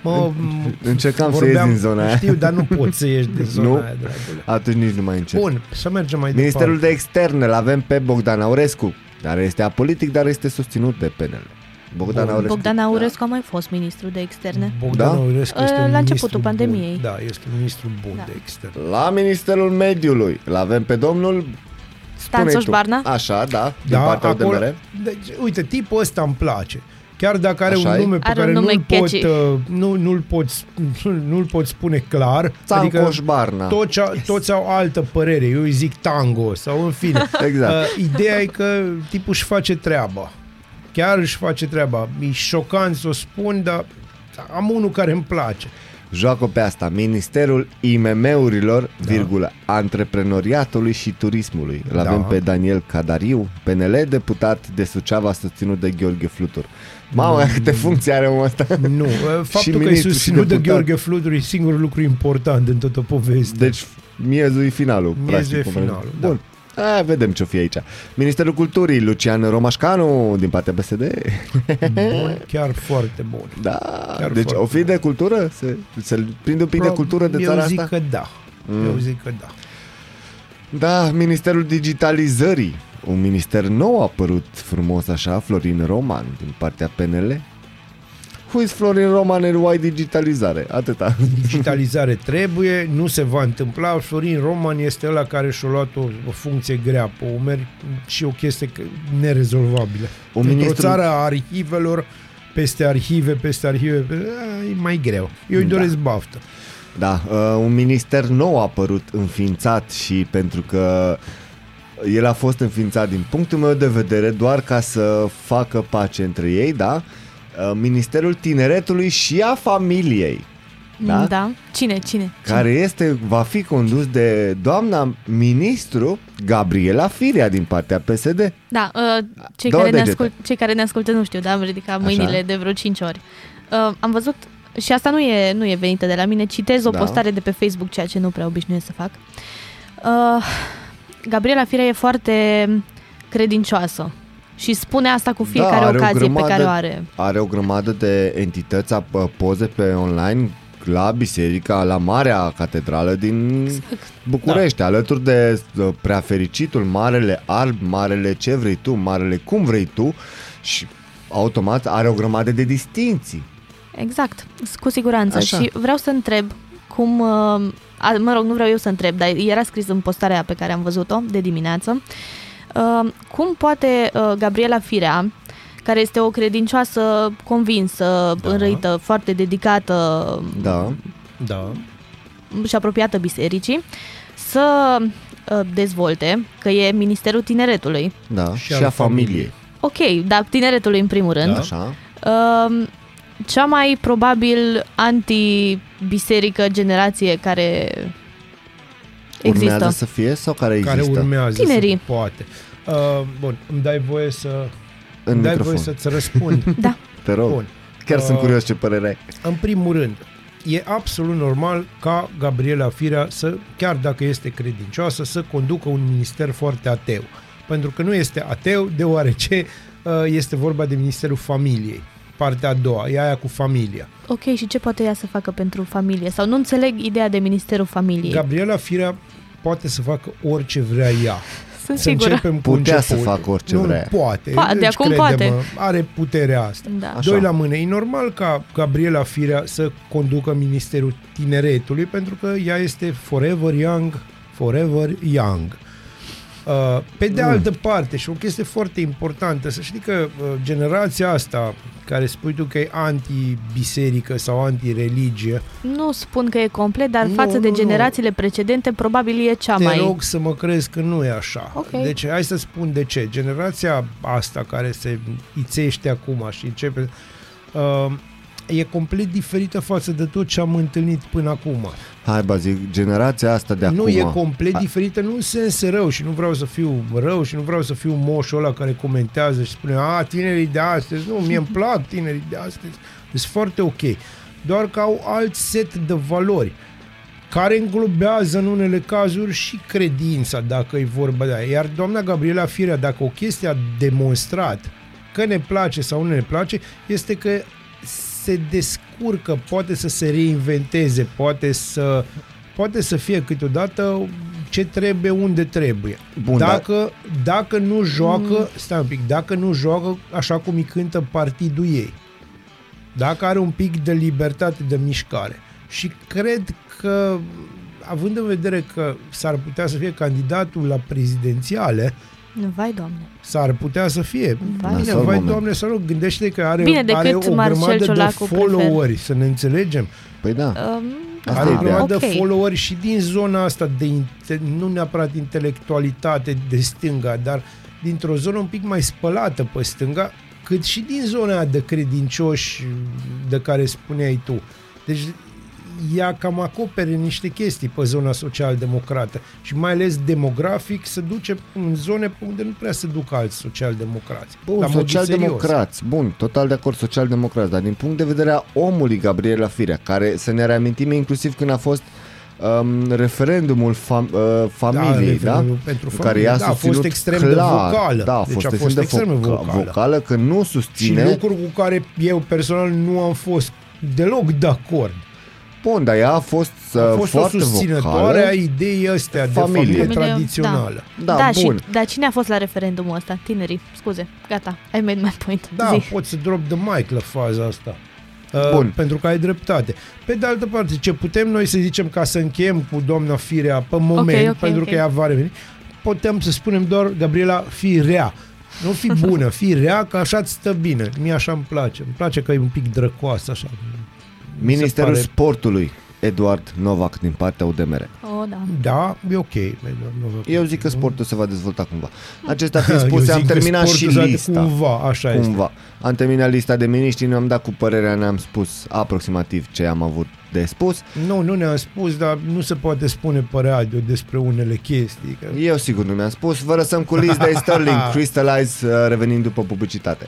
mă, mă, Încercam să vorbeam- ies din zona aia. Știu, dar nu poți să ieși din zona Nu? aia, dragule. Atunci nici nu mai încerc. Bun, să mergem mai Ministerul departe. de Externe îl avem pe Bogdan Aurescu, care este apolitic, dar este susținut de PNL. Bogdan Bun. Aurescu. Bogdan Aurescu a mai fost ministru de externe. Bogdan Da? Aurescu Uh, este la un începutul ministru pandemiei. Bun. Da, este un ministru bun Da. de extern. La Ministerul Mediului îl avem pe domnul spune Stanțoș tu. Barna? Așa, da, din partea UDMR. Deci, uite, tipul ăsta îmi place. Chiar dacă are Așa un e? nume pe Are un care nume nu-l pot, catchy. uh, nu, nu-l pot, nu-l pot spune clar. Țancoș adică Barna. toți, au- toți au altă părere. Eu îi zic tango sau în fine. Exact. Uh, ideea e că tipul își face treaba. Chiar își face treaba. E șocant să o spun, dar am unul care îmi place. Joacă pe asta Ministerul IMM-urilor, da. virgulă, antreprenoriatului și turismului. Îl avem Da. pe Daniel Cadariu, PNL, deputat de Suceava, susținut de Gheorghe Flutur. Mamă, câte funcții are omul ăsta. Nu, uh, faptul că e ministru și susținut de deputat. Gheorghe Flutur e singurul lucru important în toată povestea. Deci, miezul e finalul. Miezul practic, e cum vrem. finalul, da. Bun. A, vedem ce o fi aici. Ministerul Culturii, Lucian Romașcanu, din partea PSD. Bun, chiar foarte bun. Da, Chiar deci foarte o fi de cultură? Se, se prinde un pic de Pro- cultură de țara Eu zic asta? că da. Mm. Eu zic că da. Da, Ministerul Digitalizării. Un minister nou a apărut frumos așa, Florin Roman, din partea PNL. Who is Florin Roman and why digitalizare? Atâta. Digitalizare trebuie, nu se va întâmpla. Florin Roman este ăla care și-a luat o, o funcție grea pe umeri și o chestie că- nerezolvabilă. Un Într-o ministru- țară a arhivelor, peste arhive, peste arhive, pe- a, e mai greu. Eu îi Da. doresc baftă. Da, uh, un minister nou a apărut înființat și pentru că el a fost înființat din punctul meu de vedere doar ca să facă pace între ei, da? Uh, Ministerul Tineretului și a familiei. Da? da. Cine, cine? care este, va fi condus de doamna ministru Gabriela Firea din partea PSD. Da, uh, cei, Două care ne degete. ascult, cei care ne ascultă nu știu, dar am ridicat mâinile de vreo 5 ori. Uh, am văzut, și asta nu e, nu e venită de la mine, citez o Da. postare de pe Facebook, ceea ce nu prea obișnuiesc să fac. Uh, Gabriela Firea e foarte credincioasă și spune asta cu fiecare Da, are o ocazie pe grămadă- care o are. Are o grămadă de entități, a- poze pe online la biserica, la Marea Catedrală din București, da. alături de uh, preafericitul Marele Alb, Marele ce vrei tu, Marele cum vrei tu și automat are o grămadă de distinții. Exact, s- cu siguranță. Așa. Și vreau să întreb cum, uh, a, mă rog, nu vreau eu să întreb, dar era scris în postarea pe care am văzut-o de dimineață, uh, cum poate uh, Gabriela Firea, care este o credincioasă convinsă, da. înrăită, foarte dedicată Da. Da. și apropiată bisericii, să uh, dezvolte, că e Ministerul Tineretului. Da, și, Și și al a familiei. Ok, dar tineretului în primul rând. Da. Așa. Uh, cea mai probabil anti-biserică generație care există. Urmează să fie sau care există? Care urmează Tinerii. să poate. Uh, bun, îmi dai voie să În îmi dai microfon. voie să-ți răspund. Da. Te rog. Bun. Chiar sunt Uh, curios ce părere ai. În primul rând, e absolut normal ca Gabriela Firea să, chiar dacă este credincioasă, să conducă un minister foarte ateu. Pentru că nu este ateu, deoarece uh, este vorba de Ministerul Familiei. Partea a doua, e aia cu familia. Ok, și ce poate ea să facă pentru familie? Sau nu înțeleg ideea de Ministerul Familiei. Gabriela Firea poate să facă orice vrea ea. Sunt Să sigură. începem cu Putea să început. facă orice nu, vrea. Poate. Po- de Deci, acum crede-mă, poate. Are puterea asta. Da. Așa. Doi la mână. E normal ca Gabriela Firea să conducă Ministerul Tineretului pentru că ea este forever young, forever young. Uh, Pe de altă parte, și o chestie foarte importantă, să știi că uh, generația asta, care spui tu că e anti-biserică sau anti-religie, Nu spun că e complet, dar Nu, față de nu, nu. generațiile precedente, probabil e cea te mai... rog să mă crezi că nu e așa. Ok. Deci hai să spun de ce. Generația asta care se ițește acum și începe... Uh, e complet diferită față de tot ce am întâlnit până acum. Hai, bă, zic, generația asta de nu acum... e complet diferită, nu în sens rău și nu vreau să fiu rău și nu vreau să fiu moșul ăla care comentează și spune a, tinerii de astăzi, nu, mie îmi plac tinerii de astăzi, sunt foarte ok. Doar că au alt set de valori care înglobează în unele cazuri și credința, dacă e vorba de aia. Iar doamna Gabriela Firea, dacă o chestie a demonstrat că ne place sau nu ne place, este că se descurcă, poate să se reinventeze, poate să poate să fie câteodată ce trebuie unde trebuie. Bun, dacă, dacă nu joacă, mm. stai un pic, dacă nu joacă așa cum îi cântă partidul ei, dacă are un pic de libertate de mișcare și cred că având în vedere că s-ar putea să fie candidatul la prezidențiale, Vai, doamne. S-ar putea să fie. Vai. Bine, Nasol vai moment. doamne să nu gândește că are, Bine, decât are o Marcel grămadă de Ciolacu followeri, să ne înțelegem. Păi da. Um, Asta Are e o ah, ideea. grămadă ok. de followeri și din zona asta de inte- nu neapărat intelectualitate de stânga, dar dintr-o zonă un pic mai spălată pe stânga, cât și din zona aia de credincioși de care spuneai tu. Deci ea cam acopere niște chestii pe zona social-democrată și mai ales demografic se duce în zone pe unde nu prea se duc alți social-democrați. Bun, La modul social-democrați, bun, total de acord, social-democrați, dar din punct de vedere a omului Gabriela Firea, care să ne reamintim inclusiv când a fost um, referendumul fam, uh, familiei, da? referendumul pentru În familie, care ea da, a fost susținut extrem de clar, vocală. Da, a Deci fost, a extrem, fost de extrem de voca- vocală. vocală, că nu Și susține... lucruri cu care eu personal nu am fost deloc de acord. Bun, dar ea a fost, uh, A fost o foarte susținătoare vocală. a ideii astea de Familie. familie, Familie, tradițională. Da, da, bun. Și, dar cine a fost la referendumul ăsta? Tinerii. Scuze. Gata. I made my point. Da, Zi. poți să drop the mic la faza asta. Uh, Bun. Pentru că ai dreptate. Pe de altă parte, ce putem noi să zicem ca să încheiem cu doamna Firea pe moment, ok, pentru ok. că ea va reveni, putem să spunem doar, Gabriela, fi rea. Nu fi bună, fi rea, că așa îți stă bine. Mie așa îmi place. Îmi place că e un pic drăcoasă așa. Mi se Ministerul pare- Sportului, Eduard Novac din partea UDMR. Oh, da. Da, e ok. Eu zic că sportul se va dezvolta cumva. Acestea fiind Eu spuse, zic am că terminat și sportul se arată lista. Cumva, așa este. Cumva. Am terminat lista de miniștri, ne-am dat cu părerea, ne-am spus aproximativ ce am avut de spus. Nu, nu ne-am spus, dar nu se poate spune pe radio despre unele chestii. Că... Eu sigur nu mi-am spus. Vă lăsăm cu Liz de Sterling, Crystallize, uh, revenind după publicitate.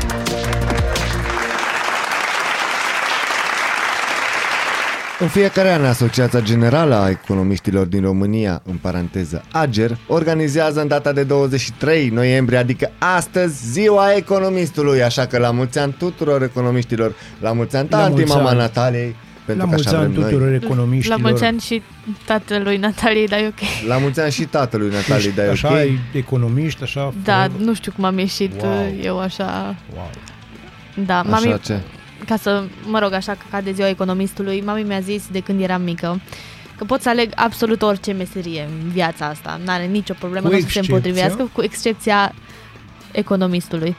În fiecare an, Asociația Generală a Economiștilor din România, în paranteză AGER, organizează în data de 23 noiembrie, adică astăzi, ziua economistului. Așa că la mulți ani tuturor economiștilor, la mulți ani La tanti, mulți mama ani. Nataliei, pentru La că mulți așa ani vrem tuturor noi. La economiștilor. mulți ani și tatălui Nataliei, dar e ok. La mulți ani și tatălui Nataliei, dar e Așa, ok? ai economiști, așa. Da, fără- nu știu cum am ieșit Wow. wow. eu așa. Wow. Da, mami, Așa ce? Ca să, mă rog, așa că ca de ziua economistului, mami mi-a zis de când eram mică că pot să aleg absolut orice meserie în viața asta. N-are nicio problemă, Cu nu o să se excepția? împotrivească, cu excepția economistului.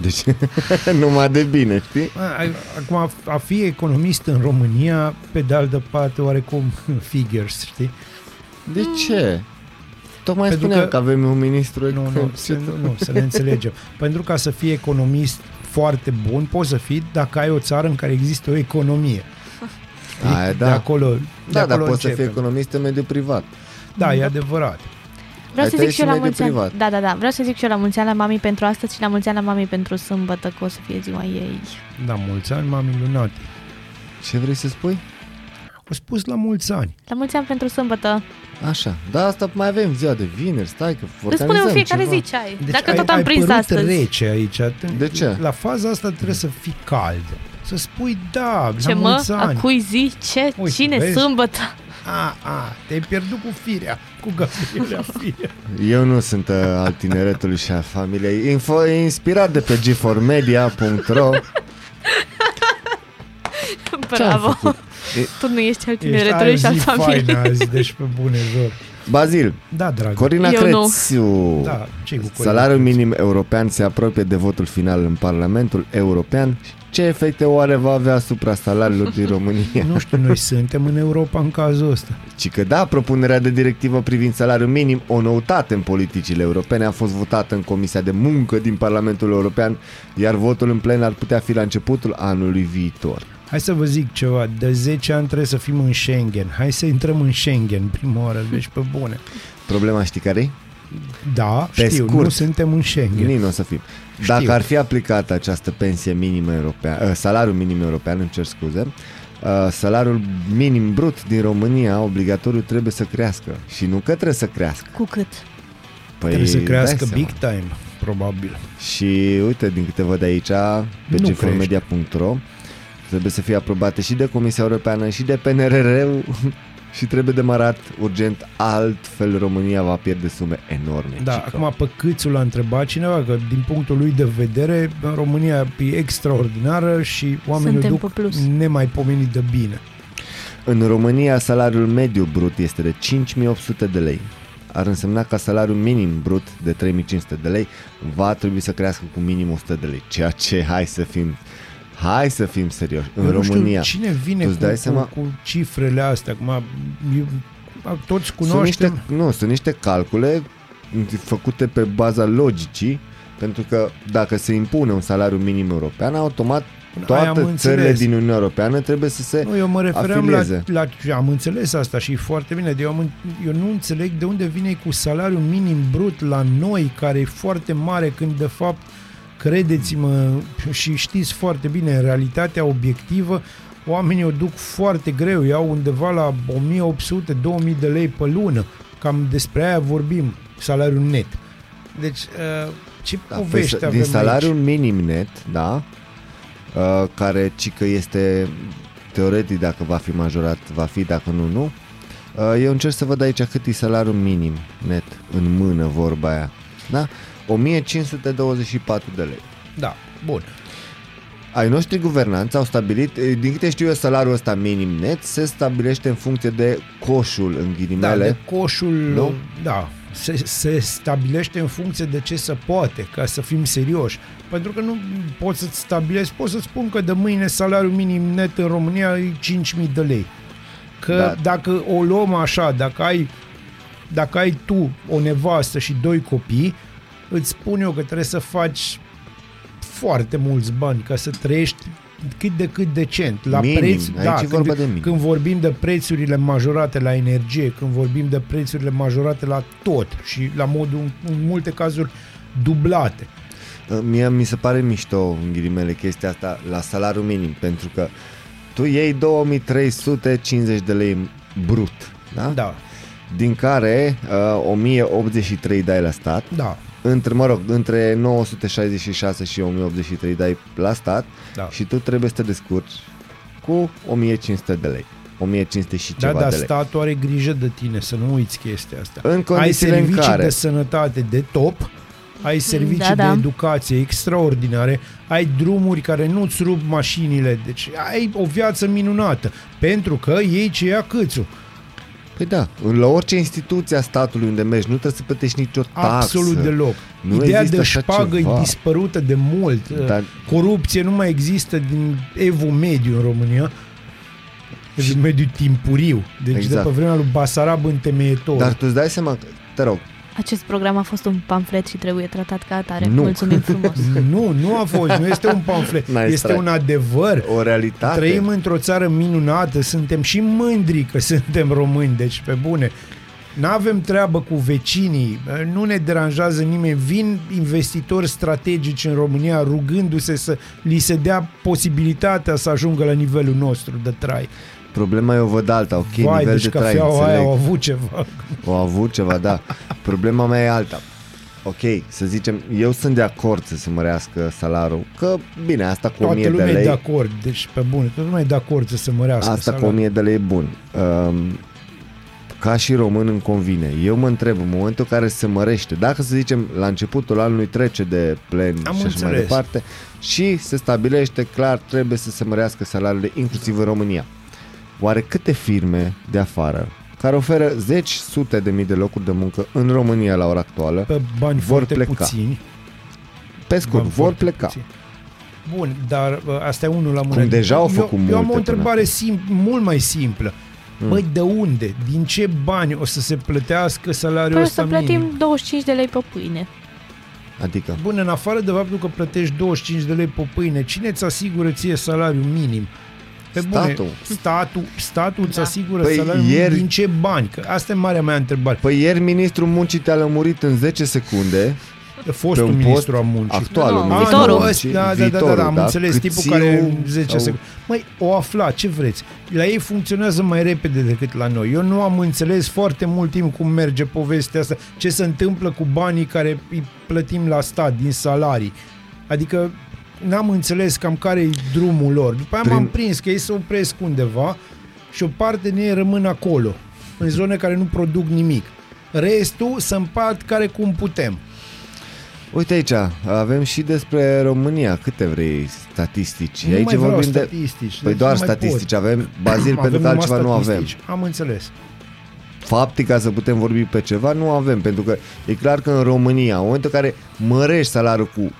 Deci, numai de bine, știi? A- a- Acum, a- a fi economist în România, pe de altă parte, oarecum figures, știi? De ce? Tocmai Pentru spuneam că- că avem un ministru Nu, nu, să, nu, nu, să ne înțelegem. Pentru ca să fii economist foarte bun, poți să fii dacă ai o țară în care există o economie. Știi? Aia, da. De acolo, de Da, dar acolo poți să fii începem. economist în mediul privat. Da, e adevărat. Vreau Ai să tăi zic și eu și la mediul mulți ani. privat. Da, da, da. Vreau să zic și eu la mulți ani la mami pentru astăzi și la mulți ani la mami pentru sâmbătă, că o să fie ziua ei. Da, mulți ani, mami lunati. Ce vrei să spui? O spus la mulți ani. La mulți ani pentru sâmbătă. Așa, da, asta mai avem ziua de vineri, stai că Îți spunem organizăm în fiecare ceva. zi ce ai. Deci Dacă ai, tot am ai prins părut astăzi. rece aici. De ce? La faza asta trebuie să fii cald. Să spui da, Ce la mă? mulți ani. A cui zi? Ce? Uite, Cine? vezi? Sâmbătă? A, a, te-ai pierdut cu firea, cu Gabriela firea. Eu nu sunt uh, al tineretului și al familiei. Info e inspirat de pe g4media.ro Bravo. Făcut? E- Tu nu ești al Ești tineretului ai și al zi familiei. faină azi, deci pe bune jur. Bazil, Da, dragă. Corina Eu nu. Crețiu. Da, ce cu Corina Salariul Crețu? minim european se apropie de votul final în Parlamentul European. Ce efecte oare va avea asupra salariilor din România? Nu știu, noi suntem în Europa în cazul ăsta. Ci că da, propunerea de directivă privind salariul minim, o noutate în politicile europene, a fost votată în Comisia de Muncă din Parlamentul European, iar votul în plen ar putea fi la începutul anului viitor. Hai să vă zic ceva, de 10 ani trebuie să fim în Schengen. Hai să intrăm în Schengen prima oară, deci pe bune. Problema știi care e? Da, Pe știu, scurt. nu suntem în Schengen. Nici nu o să fim. Dacă Știu. ar fi aplicată această pensie minimă europeană, salariul minim european, îmi cer scuze, uh, salariul minim brut din România obligatoriu trebuie să crească. Și nu că trebuie să crească. Cu cât? Păi, Trebuie să dai crească seama. big time, probabil. Și uite, din câte văd aici, pe Nu gformedia.ro trebuie să fie aprobate și de Comisia Europeană și de PNRR și trebuie demarat urgent, altfel România va pierde sume enorme. Da, cică. acum pe câțul l-a întrebat cineva că din punctul lui de vedere România e extraordinară și oamenii Suntem o pe duc plus. nemaipomenit de bine. În România, salariul mediu brut este de 5800 de lei. Ar însemna că salariul minim brut de 3500 de lei va trebui să crească cu minim 100 de lei. Ceea ce, hai să fim, hai să fim serioși. În Eu nu România, știu cine vine tu cu, îți dai cu, seama- cu cifrele astea. Acum, eu, toți sunt cunoaștem. niște, nu, sunt niște calcule făcute pe baza logicii, pentru că dacă se impune un salariu minim european, automat Aia am toate țările înțeles. din Uniunea Europeană trebuie să se Nu, eu mă refeream la, afilieze. la... Am înțeles asta și foarte bine. Eu, am, în- eu nu înțeleg de unde vine cu salariul minim brut la noi, care e foarte mare, când de fapt, credeți-mă și știți foarte bine, în realitatea obiectivă, oamenii o duc foarte greu, iau undeva la 1800-2000 de lei pe lună. Cam despre aia vorbim, salariul net. Deci, uh, ce Da, povești păi, avem din salariul aici? minim net, da, uh, care ci că este teoretic dacă va fi majorat, va fi, dacă nu, nu. Uh, eu încerc să văd aici cât e salariul minim net în mână, vorba aia. Da? 1524 de lei. Da, bun. Ai noștri guvernanți au stabilit, eh, din câte știu eu, salariul ăsta minim net se stabilește în funcție de coșul, în Da, ghilimele, de coșul, Nu? da, se, se stabilește în funcție de ce se poate, ca să fim serioși. Pentru că nu pot să-ți stabilesc, pot să spun că de mâine salariul minim net în România e 5.000 de lei. Că Da. dacă o luăm așa, dacă ai, dacă ai tu o nevastă și doi copii, îți spun eu că trebuie să faci foarte mulți bani ca să trăiești cât de cât decent. La Minim, preț, aici da, e când, vorba de minim. când vorbim de prețurile majorate la energie, când vorbim de prețurile majorate la tot și la modul, în multe cazuri, dublate. Uh, Mie mi se pare mișto, în ghilimele, chestia asta la salariu minim, pentru că tu iei 2350 de lei brut, da? Da, Din care uh, 1083 dai la stat, da, între, mă rog, între 966 și 1083 dai la stat da. și tu trebuie să te descurci cu 1500 de lei. 1500 și Da, ceva dar de lei. statul are grijă de tine, să nu uiți chestia asta. În ai condițiile în servicii care de sănătate de top, ai servicii Da, de da. educație extraordinare, ai drumuri care nu-ți rup mașinile, deci ai o viață minunată, pentru că ei ce ia câțu. Păi da, în- la orice instituție a statului unde mergi, nu trebuie să plătești nicio taxă. Absolut deloc. Nu Ideea există de așa șpagă ceva. e dispărută de mult. Dar- Corupție nu mai există din evul mediu în România. Evul mediu timpuriu. Deci Exact. de pe vremea lui Basarab întemeietor. Dar tu îți dai seama, că- te rog, Acest program a fost un pamflet și trebuie tratat ca atare. Nu. Mulțumim frumos. Nu, nu a fost. Nu este un pamflet. N-ai este strai. un adevăr. o realitate. Trăim într-o țară minunată, suntem și mândri că suntem români, deci pe bune. N-avem treabă cu vecinii, nu ne deranjează nimeni. Vin investitori strategici în România rugându-se să li se dea posibilitatea să ajungă la nivelul nostru de trai. Problema eu văd alta, ok, Vai, nivel deci de trai, cafeaua aia înțeleg. au avut ceva. Au avut ceva, da. Problema mea e alta. Ok, să zicem, eu sunt de acord să se mărească salariul, că bine, asta cu Toată 1000 de lumea e lei, de acord, deci pe bune, toată lumea e de acord să se mărească asta cu salariul. 1000 de lei e bun. Um, ca și român îmi convine. Eu mă întreb în momentul în care se mărește, dacă să zicem la începutul anului trece de plen Am și așa mai înțeles. departe și se stabilește clar trebuie să se mărească salariile inclusiv în România. Oare câte firme de afară care oferă zeci, sute de mii de locuri de muncă în România la ora actuală, Pe bani vor foarte pleca. puțini. pe scurt, Bani vor foarte pleca. puțini. Bun, dar uh, asta e unul la mână. Cum deja au eu, făcut Eu am multe o întrebare până sim, mult mai simplă. Mm. Băi, de unde? Din ce bani o să se plătească salariul Păi o ăsta să plătim minim? 25 de lei pe pâine. Adică, Bun, în afară de faptul că plătești 25 de lei pe pâine, cine îți asigură ție salariul minim? Pe Statul. Bune, statul, statul îți Da. asigură Păi salariul minim ieri- din ce bani? Că asta e marea mea întrebare. păi ieri ministrul muncii te-a lămurit în 10 secunde Fostul pe un ministru post a muncii. actualul Nu, ministru viitorul. al ăsta, muncii, da, da, da, da, viitorul, da, am înțeles, tipul Câțiu care în 10 sau- secunde. Măi, o afla, ce vreți? La ei funcționează mai repede decât la noi. Eu nu am înțeles foarte mult timp cum merge povestea asta, ce se întâmplă cu banii care îi plătim la stat din salarii. Adică n-am înțeles cam care e drumul lor. După aia Prin- m-am prins că ei se opresc undeva și o parte din ei rămân acolo, în zone care nu produc nimic. Restul se împart care cum putem. Uite aici, avem și despre România. Câte vrei statistici? Nu aici mai vreau vorbim de... statistici. Păi deci doar nu mai pot. statistici, avem bazil pentru că numai altceva nu avem. statistici. Am înțeles. Fapte ca să putem vorbi pe ceva nu avem, pentru că e clar că în România, în momentul în care mărești salariul cu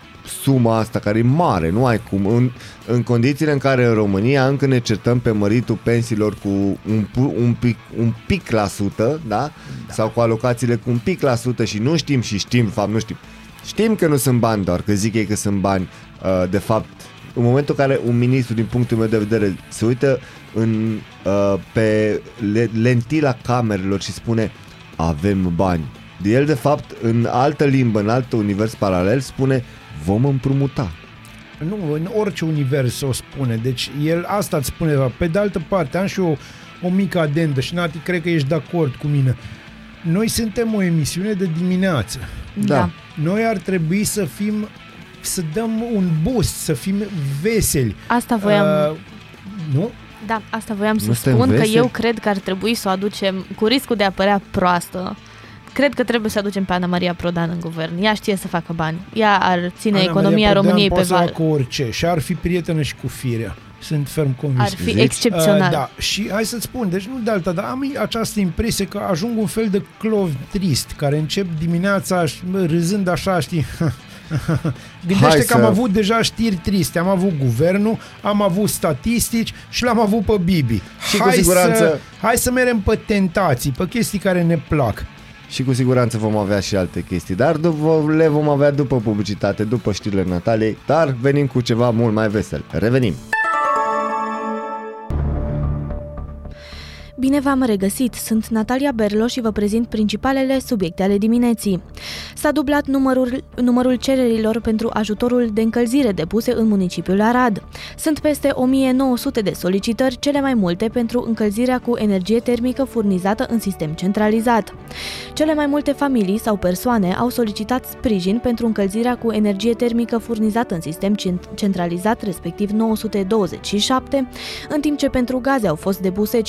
suma asta care e mare, nu ai cum, în, în condițiile în care în România încă ne certăm pe măritul pensiilor cu un, pu- un, pic, un pic la sută, da? da? Sau cu alocațiile cu un pic la sută și nu știm și știm, de fapt nu știm. Știm că nu sunt bani doar, că zic ei că sunt bani, uh, de fapt, în momentul în care un ministru, din punctul meu de vedere, se uită în, uh, pe le- lentila camerelor și spune avem bani. De el, de fapt, în altă limbă, în alt univers paralel, spune vom împrumuta. Nu, în orice univers o spune. Deci el asta îți spune. Pe de altă parte, am și eu o mică adendă și Nati, cred că ești de acord cu mine. Noi suntem o emisiune de dimineață. Da. Noi ar trebui să fim să dăm un boost, să fim veseli. Asta voiam... Uh, nu? Da, asta voiam să Nu suntem spun, că veseli? eu cred că ar trebui să o aducem, cu riscul de a părea proastă, cred că trebuie să aducem pe Ana Maria Prodan în guvern. Ea știe să facă bani. Ea ar ține Ana economia Maria Prodan României pe poate să val. facă orice și ar fi prietenă și cu firea. Sunt ferm convins. Ar fi Zici? excepțional. Uh, da, și hai să-ți spun, deci nu de alta, dar am această impresie că ajung un fel de clov trist, care încep dimineața și, bă, râzând așa, știi, Gândește Hai că am să- avut deja știri triste, am avut guvernul, am avut statistici și l-am avut pe Bibi. Și cu hai siguranță- Să, hai să merem pe tentații, pe chestii care ne plac. Și cu siguranță vom avea și alte chestii, dar după, le vom avea după publicitate, după știrile Nataliei, dar venim cu ceva mult mai vesel. Revenim! Bine v-am regăsit, sunt Natalia Berlo și vă prezint principalele subiecte ale dimineții. S-a dublat numărul, numărul cererilor pentru ajutorul de încălzire depuse în municipiul Arad. Sunt peste 1900 de solicitări, cele mai multe pentru încălzirea cu energie termică furnizată în sistem centralizat. Cele mai multe familii sau persoane au solicitat sprijin pentru încălzirea cu energie termică furnizată în sistem cent- centralizat, respectiv 927, în timp ce pentru gaze au fost depuse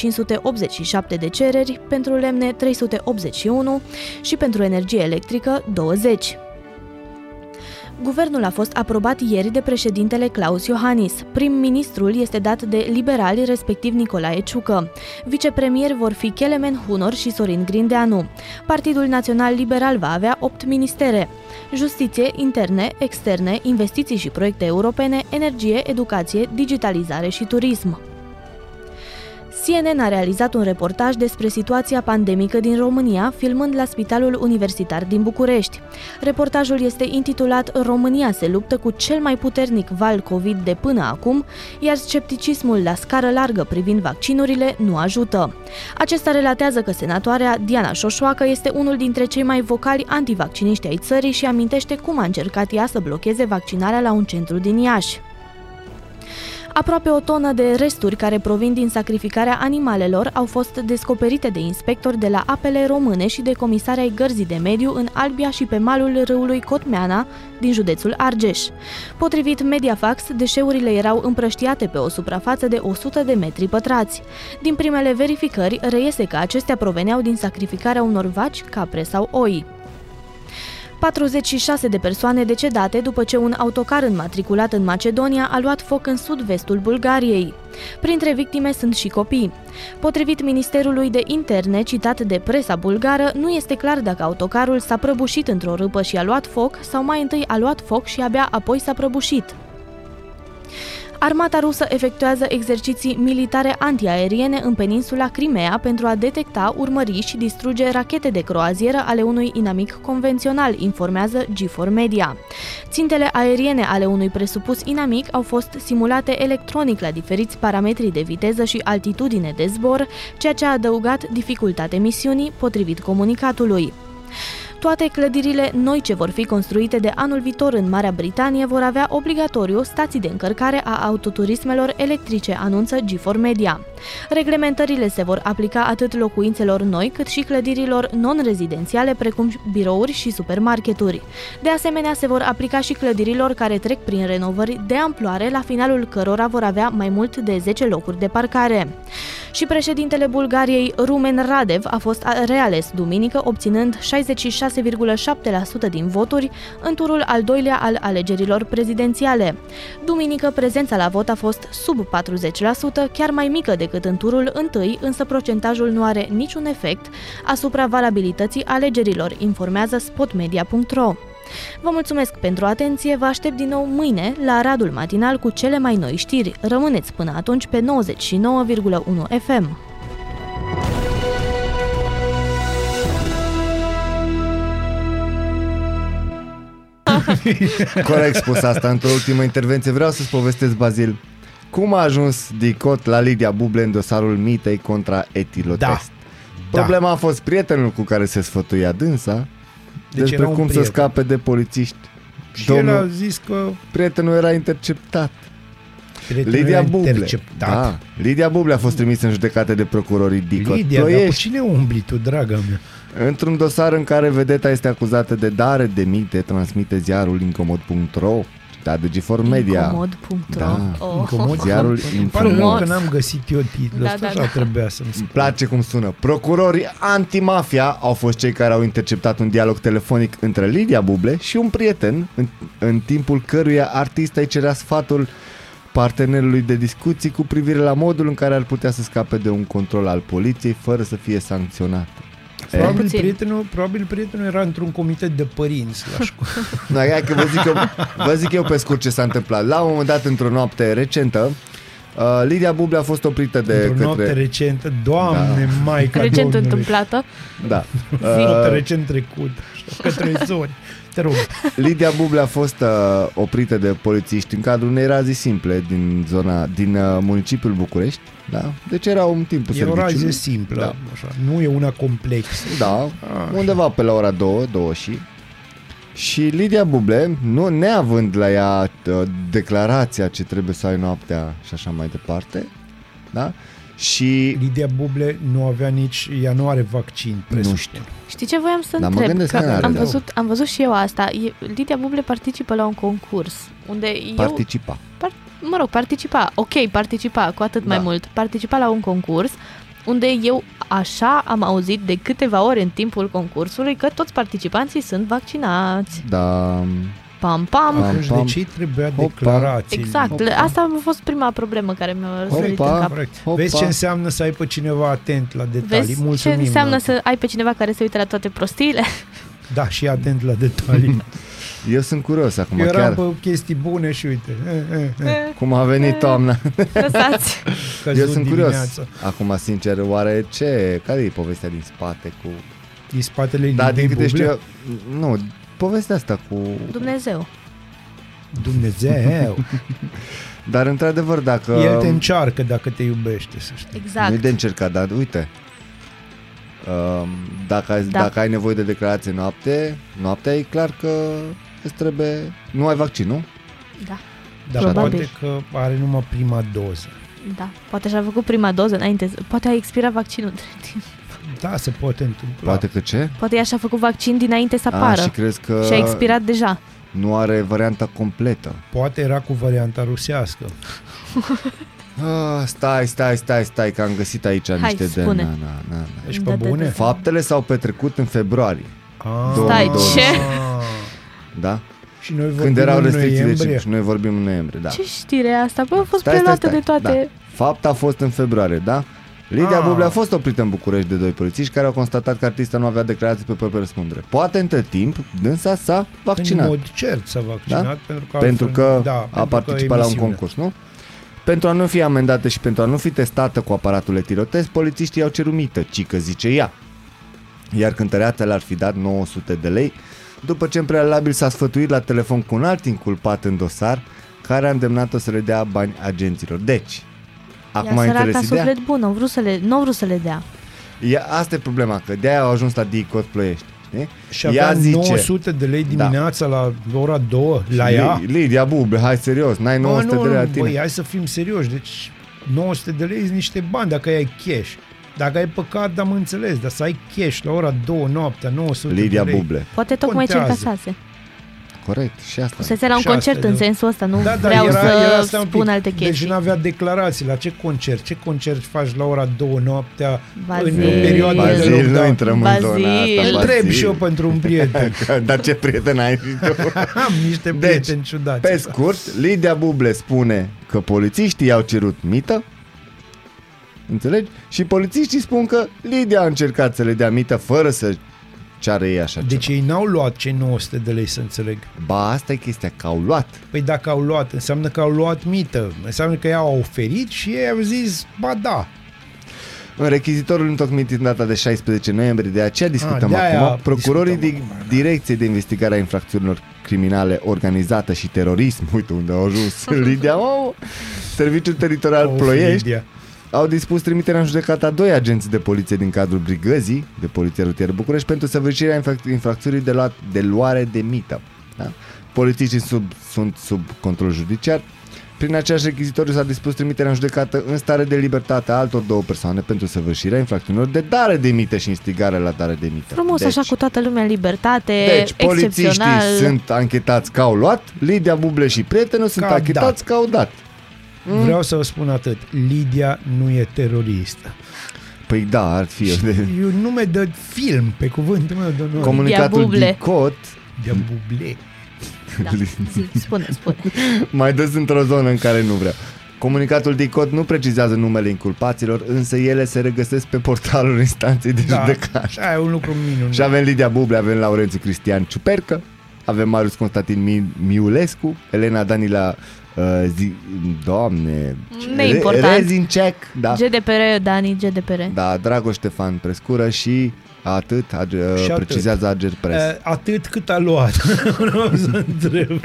587 de cereri, pentru lemne 381 și pentru energie electrică 20. Guvernul a fost aprobat ieri de președintele Claus Iohannis. Prim-ministrul este dat de liberali, respectiv Nicolae Ciucă. Vicepremieri vor fi Kelemen Hunor și Sorin Grindeanu. Partidul Național Liberal va avea 8 ministere. Justiție, interne, externe, investiții și proiecte europene, energie, educație, digitalizare și turism. CNN a realizat un reportaj despre situația pandemică din România, filmând la Spitalul Universitar din București. Reportajul este intitulat România se luptă cu cel mai puternic val COVID de până acum, iar scepticismul la scară largă privind vaccinurile nu ajută. Acesta relatează că senatoarea Diana Șoșoacă este unul dintre cei mai vocali antivacciniști ai țării și amintește cum a încercat ea să blocheze vaccinarea la un centru din Iași. Aproape o tonă de resturi care provin din sacrificarea animalelor au fost descoperite de inspectori de la apele române și de comisarea ai Gărzii de Mediu în Albia și pe malul râului Cotmeana din județul Argeș. Potrivit Mediafax, deșeurile erau împrăștiate pe o suprafață de 100 de metri pătrați. Din primele verificări, reiese că acestea proveneau din sacrificarea unor vaci, capre sau oi. 46 de persoane decedate după ce un autocar înmatriculat în Macedonia a luat foc în sud-vestul Bulgariei. Printre victime sunt și copii. Potrivit Ministerului de Interne, citat de presa bulgară, nu este clar dacă autocarul s-a prăbușit într-o râpă și a luat foc sau mai întâi a luat foc și abia apoi s-a prăbușit. Armata rusă efectuează exerciții militare antiaeriene în peninsula Crimea pentru a detecta, urmări și distruge rachete de croazieră ale unui inamic convențional, informează G4 Media. Țintele aeriene ale unui presupus inamic au fost simulate electronic la diferiți parametri de viteză și altitudine de zbor, ceea ce a adăugat dificultate misiunii, potrivit comunicatului. Toate clădirile noi ce vor fi construite de anul viitor în Marea Britanie vor avea obligatoriu stații de încărcare a autoturismelor electrice, anunță G4 Media. Reglementările se vor aplica atât locuințelor noi, cât și clădirilor non-rezidențiale, precum birouri și supermarketuri. De asemenea, se vor aplica și clădirilor care trec prin renovări de amploare, la finalul cărora vor avea mai mult de 10 locuri de parcare. Și președintele Bulgariei, Rumen Radev, a fost reales duminică, obținând 66,7% din voturi în turul al doilea al alegerilor prezidențiale. Duminică, prezența la vot a fost sub 40%, chiar mai mică decât în turul întâi, însă procentajul nu are niciun efect asupra valabilității alegerilor, informează spotmedia.ro. Vă mulțumesc pentru atenție, vă aștept din nou mâine la Radul Matinal cu cele mai noi știri. Rămâneți până atunci pe 99,1 FM. Corect spus asta într-o ultimă intervenție. Vreau să-ți povestesc, Bazil, cum a ajuns Dicot la Lidia Buble în dosarul mitei contra etilotest. Da. Problema a fost prietenul cu care se sfătuia dânsa Deci despre era un cum să prieten. scape de polițiști. Și el a zis că Prietenul era interceptat. prietenul Lidia era Buble. interceptat. Da. Lidia Buble a fost trimisă în judecată de procurorii Dicot. Lidia, dar cu Ploiești, cine umbli tu, draga mea? într-un dosar în care vedeta este acuzată de dare de mite, transmite ziarul incomod.ro, citat de G4 Media. Incomod.ro Da. oh. Incomod? Ziarul Îmi pare rău Incomod. că n-am găsit eu titlul Da, ăsta, da, așa da. trebuia să-mi Îmi spun. place cum sună. Procurorii antimafia au fost cei care au interceptat un dialog telefonic între Lidia Buble și un prieten, în, în timpul căruia artista îi cerea sfatul partenerului de discuții cu privire la modul în care ar putea să scape de un control al poliției fără să fie sancționat. Probabil Puțin. prietenul, probabil prietenul era într-un comitet de părinți la școală. Da, hai că vă zic, eu, vă zic eu pe scurt ce s-a întâmplat. La un moment dat, într-o noapte recentă, uh, Lidia Buble a fost oprită de Într-o către... noapte recentă, Doamne, da. Maica Recent Domnului. întâmplată. Da. Noapte Uh, recent trecut, așa, către zori. Te rog. Lidia Buble a fost uh, oprită de polițiști în cadrul unei razii simple din zona, din uh, municipiul București, da? Deci era un timp E o rază simplă, Da. așa, nu e una complexă. Da, Așa. undeva pe la ora 2, 2 și și Lidia Buble, nu neavând la ea uh, declarația ce trebuie să ai noaptea și așa mai departe, da? Și Lidia Buble nu avea nici, ea nu are vaccin, presupun. știu. Știi ce voiam să Dar mă întreb? gândesc că n-are, am, da. văzut, am văzut și eu asta. E, Lidia Buble participă la un concurs unde eu... participa. Par, mă rog, participa. Ok, participa, cu atât mai Da. mult. Participa la un concurs unde eu așa am auzit de câteva ori în timpul concursului că toți participanții sunt vaccinați. Da, Pam, pam. Pam, Atunci pam. de ce trebuia Hopa. declarații? Exact. Hopa. Asta a fost prima problemă care mi-a răsărit Hopa. în cap. Corect. Hopa. Vezi ce înseamnă să ai pe cineva atent la detalii. Vezi Mulțumim. ce înseamnă Nati. să ai pe cineva care se uită la toate prostiile? Da, și atent la detalii. Eu sunt curios acum, Eu eram chiar pe chestii bune și uite, eh, eh, eh, cum a venit toamna. Lăsați. căzut Eu sunt curios. dimineața. Acum, sincer, oare ce, care e povestea din spate cu... Din spatele Da, din Lidei câte știu Buble? eu, nu, povestea asta cu... Dumnezeu. Dumnezeu, Dar într-adevăr, dacă... El te încearcă dacă te iubește, să știi. Exact. Nu e de încercat, dar uite, um, dacă, ai, Da. dacă ai nevoie de declarație noapte, noaptea e clar că îți trebuie... Nu ai vaccin, nu? Da. Dar Probabil. poate că are numai prima doză. Da. Poate și-a făcut prima doză înainte. Poate a expirat vaccinul între timp. Da, se poate întâmpla. Poate că ce? Poate ea și-a făcut vaccin dinainte să A, apară. și crezi că și a expirat deja. nu are varianta completă. Poate era cu varianta rusească. Ah, stai, stai, stai, stai, că am găsit aici Hai, niște de... spune. Na, na, na, na. Deci Da, pe da, bune? da. Faptele s-au petrecut în februarie, Ah. Stai, 2020. ce? da? Și noi vorbim Când erau în restricțiile noiembrie. și noi vorbim în noiembrie, da. Ce știre e asta? Bă, a fost Stai, stai, preluată stai. de toate... Da. Fapta a fost în februarie, da? Lidia Ah. Buble a fost oprită în București de doi polițiști care au constatat că artista nu avea declarații pe proprie răspundere. Poate între timp, dânsa s-a În vaccinat. mod cert s-a vaccinat Da? pentru că, pentru altfel- că da, a pentru că participat la un emisiunea. concurs, nu? Pentru a nu fi amendată și pentru a nu fi testată cu aparatul etirotest, polițiștii au cerut mită, cică zice ea. Iar cântăreața le-ar fi dat 900 de lei, după ce în prealabil s-a sfătuit la telefon cu un alt inculpat în dosar, care a îndemnat-o să le dea bani agenților. Deci, acum Ea ai săraca înțeles ideea? suflet bun, au vrut să le, nu au vrut să le dea. E, asta e problema, că de-aia au ajuns la DICOT Ploiești. Știi? Și avea 900 de lei dimineața la ora 2 la ea. Li- Lidia Buble, hai serios, n-ai 900 Bă, de lei la nu, tine. băi, hai să fim serioși. Deci 900 de lei sunt niște bani dacă ai cash. Dacă ai pe card, am înțeles, dar să ai cash la ora 2 noaptea, 900 Lidia de lei. Buble, Poate tocmai ce Contează. încasase. Corect, și asta. Fusese la un Și asta concert e în de- sensul ăsta, nu Da, da, vreau era, să era asta un spun pic. alte Deci chestii. nu avea declarații. La ce concert? Ce concert faci la ora 2 noaptea Bazil. în perioada de Bazil, nu lockdown? intrăm în zona Bazil. asta. Întreb Bazil. și eu pentru un prieten. Dar ce prieten ai și tu? Am niște Deci, prieteni ciudați. Pe scurt, Lidia Buble spune că polițiștii i-au cerut mită, înțelegi? Și polițiștii spun că Lidia a încercat să le dea mită fără să ceară ei așa Deci ceva. ei n-au luat cei 900 de lei, să înțeleg. Ba, asta e chestia, că au luat. Păi dacă au luat, înseamnă că au luat mită. Înseamnă că ea au oferit și ei au zis, ba da. În rechizitorul întocmit în data de 16 noiembrie, de aceea discutăm de-aia acum, procurorii discutăm din Direcției de Investigare a Infracțiunilor Criminale Organizată și Terorism, uite unde au ajuns Lidia, oh, Serviciul Teritorial Of, Ploiești, Lidia. Au dispus trimiterea în judecată a doi agenți de poliție din cadrul brigăzii de poliție rutieră București pentru săvârșirea infrac- infracțiunii de, luat, de luare de mită. Da? Polițiștii sub, sunt sub control judiciar. Prin aceeași rechizitoriu s-a dispus trimiterea în judecată în stare de libertate a altor două persoane pentru săvârșirea infracțiunilor de dare de mită și instigare la dare de mită. Frumos, deci, așa cu toată lumea în libertate, Deci, polițiștii excepțional. sunt anchetați că au luat, Lidia Buble și prietenul sunt Că a anchetați că au dat. Mm. Vreau să vă spun atât. Lidia nu e teroristă. Păi da, ar fi. E un nume de film, pe cuvântul meu de onoare. Comunicatul Buble. DICOT De buble. Da. Zi, spune, spune. mai dus într-o zonă în care nu vreau. Comunicatul DICOT nu precizează numele inculpaților, însă ele se regăsesc pe portalul instanței de Da, judecată. și aia e un lucru minunat. Și avem Lidia Buble, avem Laurențiu Cristian Ciupercă, avem Marius Constantin Mi- Miulescu, Elena Danila uh, zi, Doamne Neimportant. Rezincek da, GDPR, Dani, GDPR. da, Dragoș Ștefan Prescură și atât, ag- uh, Și atât. precizează Ager Press. Uh, atât cât a luat. Vreau să întreb.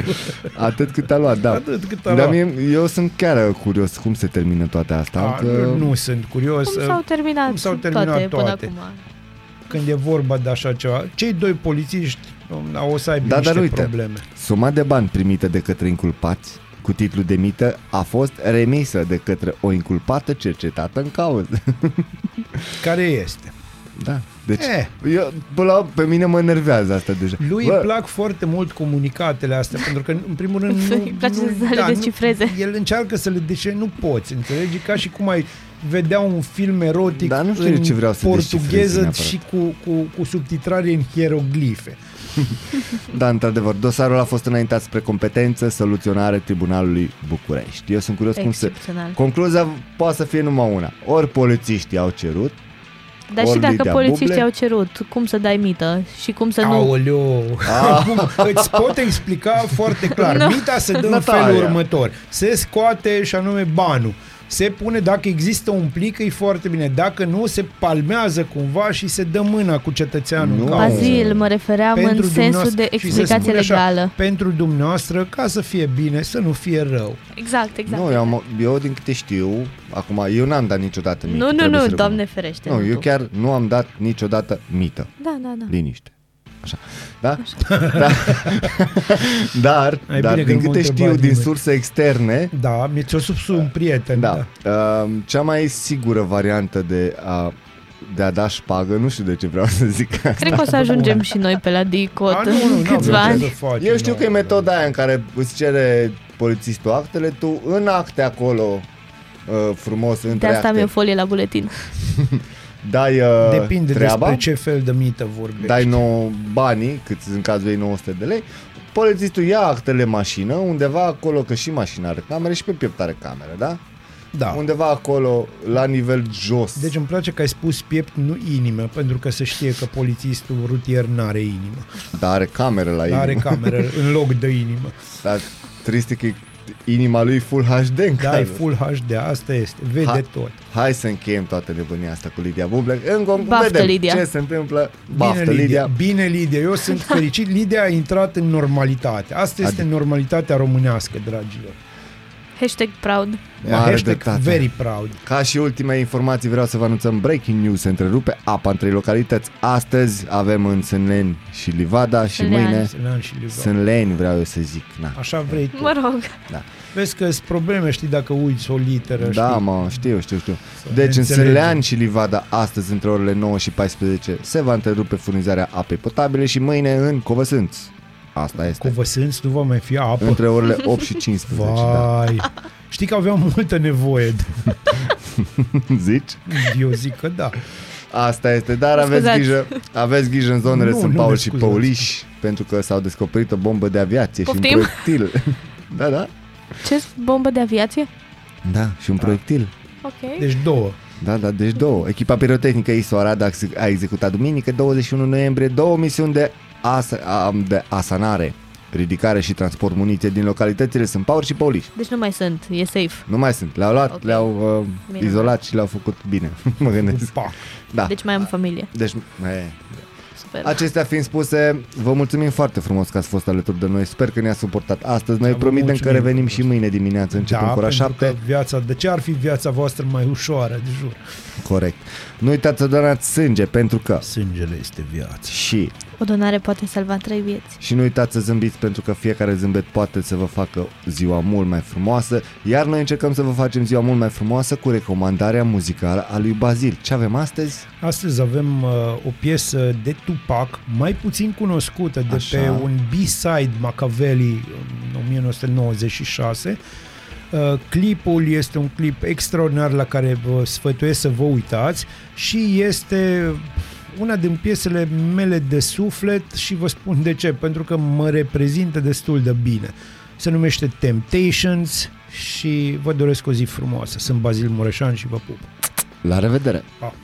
Atât cât a luat, da. Atât cât a Dar luat. mie, eu sunt chiar curios cum se termină toate astea. A, că... Nu sunt curios. Cum uh, s-au terminat, cum s-au terminat toate, toate. până acum? când e vorba de așa ceva. Cei doi polițiști um, o să aibă Da, niște dar uite. probleme. Suma de bani primită de către inculpați cu titlu de mită a fost remisă de către o inculpată cercetată în cauză. Care este? Da. Deci, Eh. eu, până la, pe mine mă enervează asta deja. Lui Bă, îi plac foarte mult comunicatele astea, pentru că, în primul rând, nu, Îi place nu, să le descifreze. Nu, el încearcă să le dece, nu poți, înțelegi? Ca și cum ai vedea un film erotic Dar nu știu în ce vreau să descifrez portugheză neapărat. și cu, cu, cu subtitrare în hieroglife. Da, într-adevăr, dosarul a fost înaintat spre competență, soluționare Tribunalului București. Eu sunt curios cum se... Excepțional. Concluzia poate să fie numai una. Ori polițiștii au cerut, Dar ori și dacă Lidia polițiștii Buble. au cerut cum să dai mită și cum să nu... Aoleo. Acum îți pot explica foarte clar. Nu. Mita se dă în Natalia. felul următor. Se scoate și anume banul. Se pune, dacă există un plic, e foarte bine. Dacă nu, se palmează cumva și se dă mâna cu cetățeanul. Nu. în cauză. Bazil, mă refeream în sensul dumneavoastră- de și se explicație spune așa, legală. pentru dumneavoastră, ca să fie bine, să nu fie rău. Exact, exact. Nu, eu, am, eu din câte știu, acum, eu n-am dat niciodată mită. nu, nu, trebuie nu, să recunosc. doamne ferește. Nu, eu tu. chiar nu am dat niciodată mită. Da, da, da. Liniște. Așa. Da? da. Dar, Ai dar bine că din nu m-a câte întrebat știu, din nimeni. surse externe, Da, mi-ți-o subs un prieten. da, uh, cea mai sigură variantă de a de a da șpagă, nu știu de ce vreau să zic asta. Cred că o să ajungem și noi pe la DICOT A, nu, nu, în n-avem câțiva ce ani. să facem, Eu știu nu, că e nu. metoda aia în care îți cere polițistul actele, tu în acte acolo uh, frumos De între asta am eu acte, folie la buletin. dai uh, Depinde treaba, despre ce fel de mită vorbești. dai nou banii, cât în cazul ei 900 de lei, polițistul ia actele în mașină, undeva acolo, că și mașina are camere și pe piept are camere, da? da. Undeva acolo, la nivel jos. Deci îmi place că ai spus piept, nu inimă, pentru că se știe că polițistul rutier n-are inimă. Dar are camere la Dar are inimă. cameră în loc de inimă. Dar trist e că e inima lui Full HD în Da, e cazul. Full HD, asta este, vede Ha- tot. Hai să încheiem toată nebunia asta cu Lidia Buble. Încă Baftă, vedem Lidia. ce se întâmplă. Bine Baftă, Lidia. Lidia. Bine, Lidia. Eu sunt fericit. Lidia a intrat în normalitate. Asta este Ad- normalitatea românească, dragilor. Hashtag proud. Mare Hashtag dreptate. very proud. Ca și ultime informații vreau să vă anunțăm breaking news. Se întrerupe apa în trei localități. Astăzi avem în Sânleni și Livada și Sânleani. mâine Sânlean și Livada. Sânleni vreau eu să zic. Na. Așa vrei tu. Mă rog. Vezi că sunt probleme, știi, dacă uiți o literă, Da, știi? mă, știu, știu, știu. Să Deci în înțelegem. Sânleani și Livada astăzi între orele 9 și 14 se va întrerupe furnizarea apei potabile și mâine în Covăsânț. Asta este. Cu văsânți nu va mai fi apă. Între orele 8 și 15, da. Vai. Știi că aveau multă nevoie. de- Zici? Eu zic că da. Asta este, dar Mă aveți scuzați. grijă, aveți grijă în zonele Nu, Sunt nu Paul mă și scuzați. Păuliș, pentru că s-au descoperit o bombă de aviație și Poftim? un proiectil. da, da. Ce bombă de aviație? Da, și un proiectil. Ok. Deci două. Da, da, deci două. Echipa pirotehnică ISO Arad a ex- a executat duminică 21 noiembrie două misiuni de, as- a- de asanare, ridicare și transport muniție din localitățile Sunt Paul și Păuliș. Deci nu mai sunt, e safe. Nu mai sunt, le-au luat, Ok. le-au uh, Bine. izolat și le-au făcut bine, mă gândesc. Pac. Da, Deci mai am familie. deci, e, Sper. Acestea fiind spuse, vă mulțumim foarte frumos că ați fost alături de noi. Sper că ne-ați suportat astăzi. Noi Da, vă promitem că mulțumim revenim frumos. și mâine dimineață. Începem Da, cu ora pentru 7. că viața, de ce ar fi viața voastră mai ușoară, de jur? Corect. Nu uitați să donați sânge pentru că Sângele este viață. și O donare poate salva trei vieți. și nu uitați să zâmbiți pentru că fiecare zâmbet poate să vă facă ziua mult mai frumoasă, iar noi încercăm să vă facem ziua mult mai frumoasă cu recomandarea muzicală a lui Bazil. Ce avem astăzi? Astăzi avem uh, o piesă de Tupac, mai puțin cunoscută, de Așa. pe un B-side Machiavelli în 1996. Uh, clipul este un clip extraordinar la care vă sfătuiesc să vă uitați și este una din piesele mele de suflet și vă spun de ce, pentru că mă reprezintă destul de bine. Se numește Temptations și vă doresc o zi frumoasă. Sunt Bazil Mureșan și vă pup. La revedere! Pa!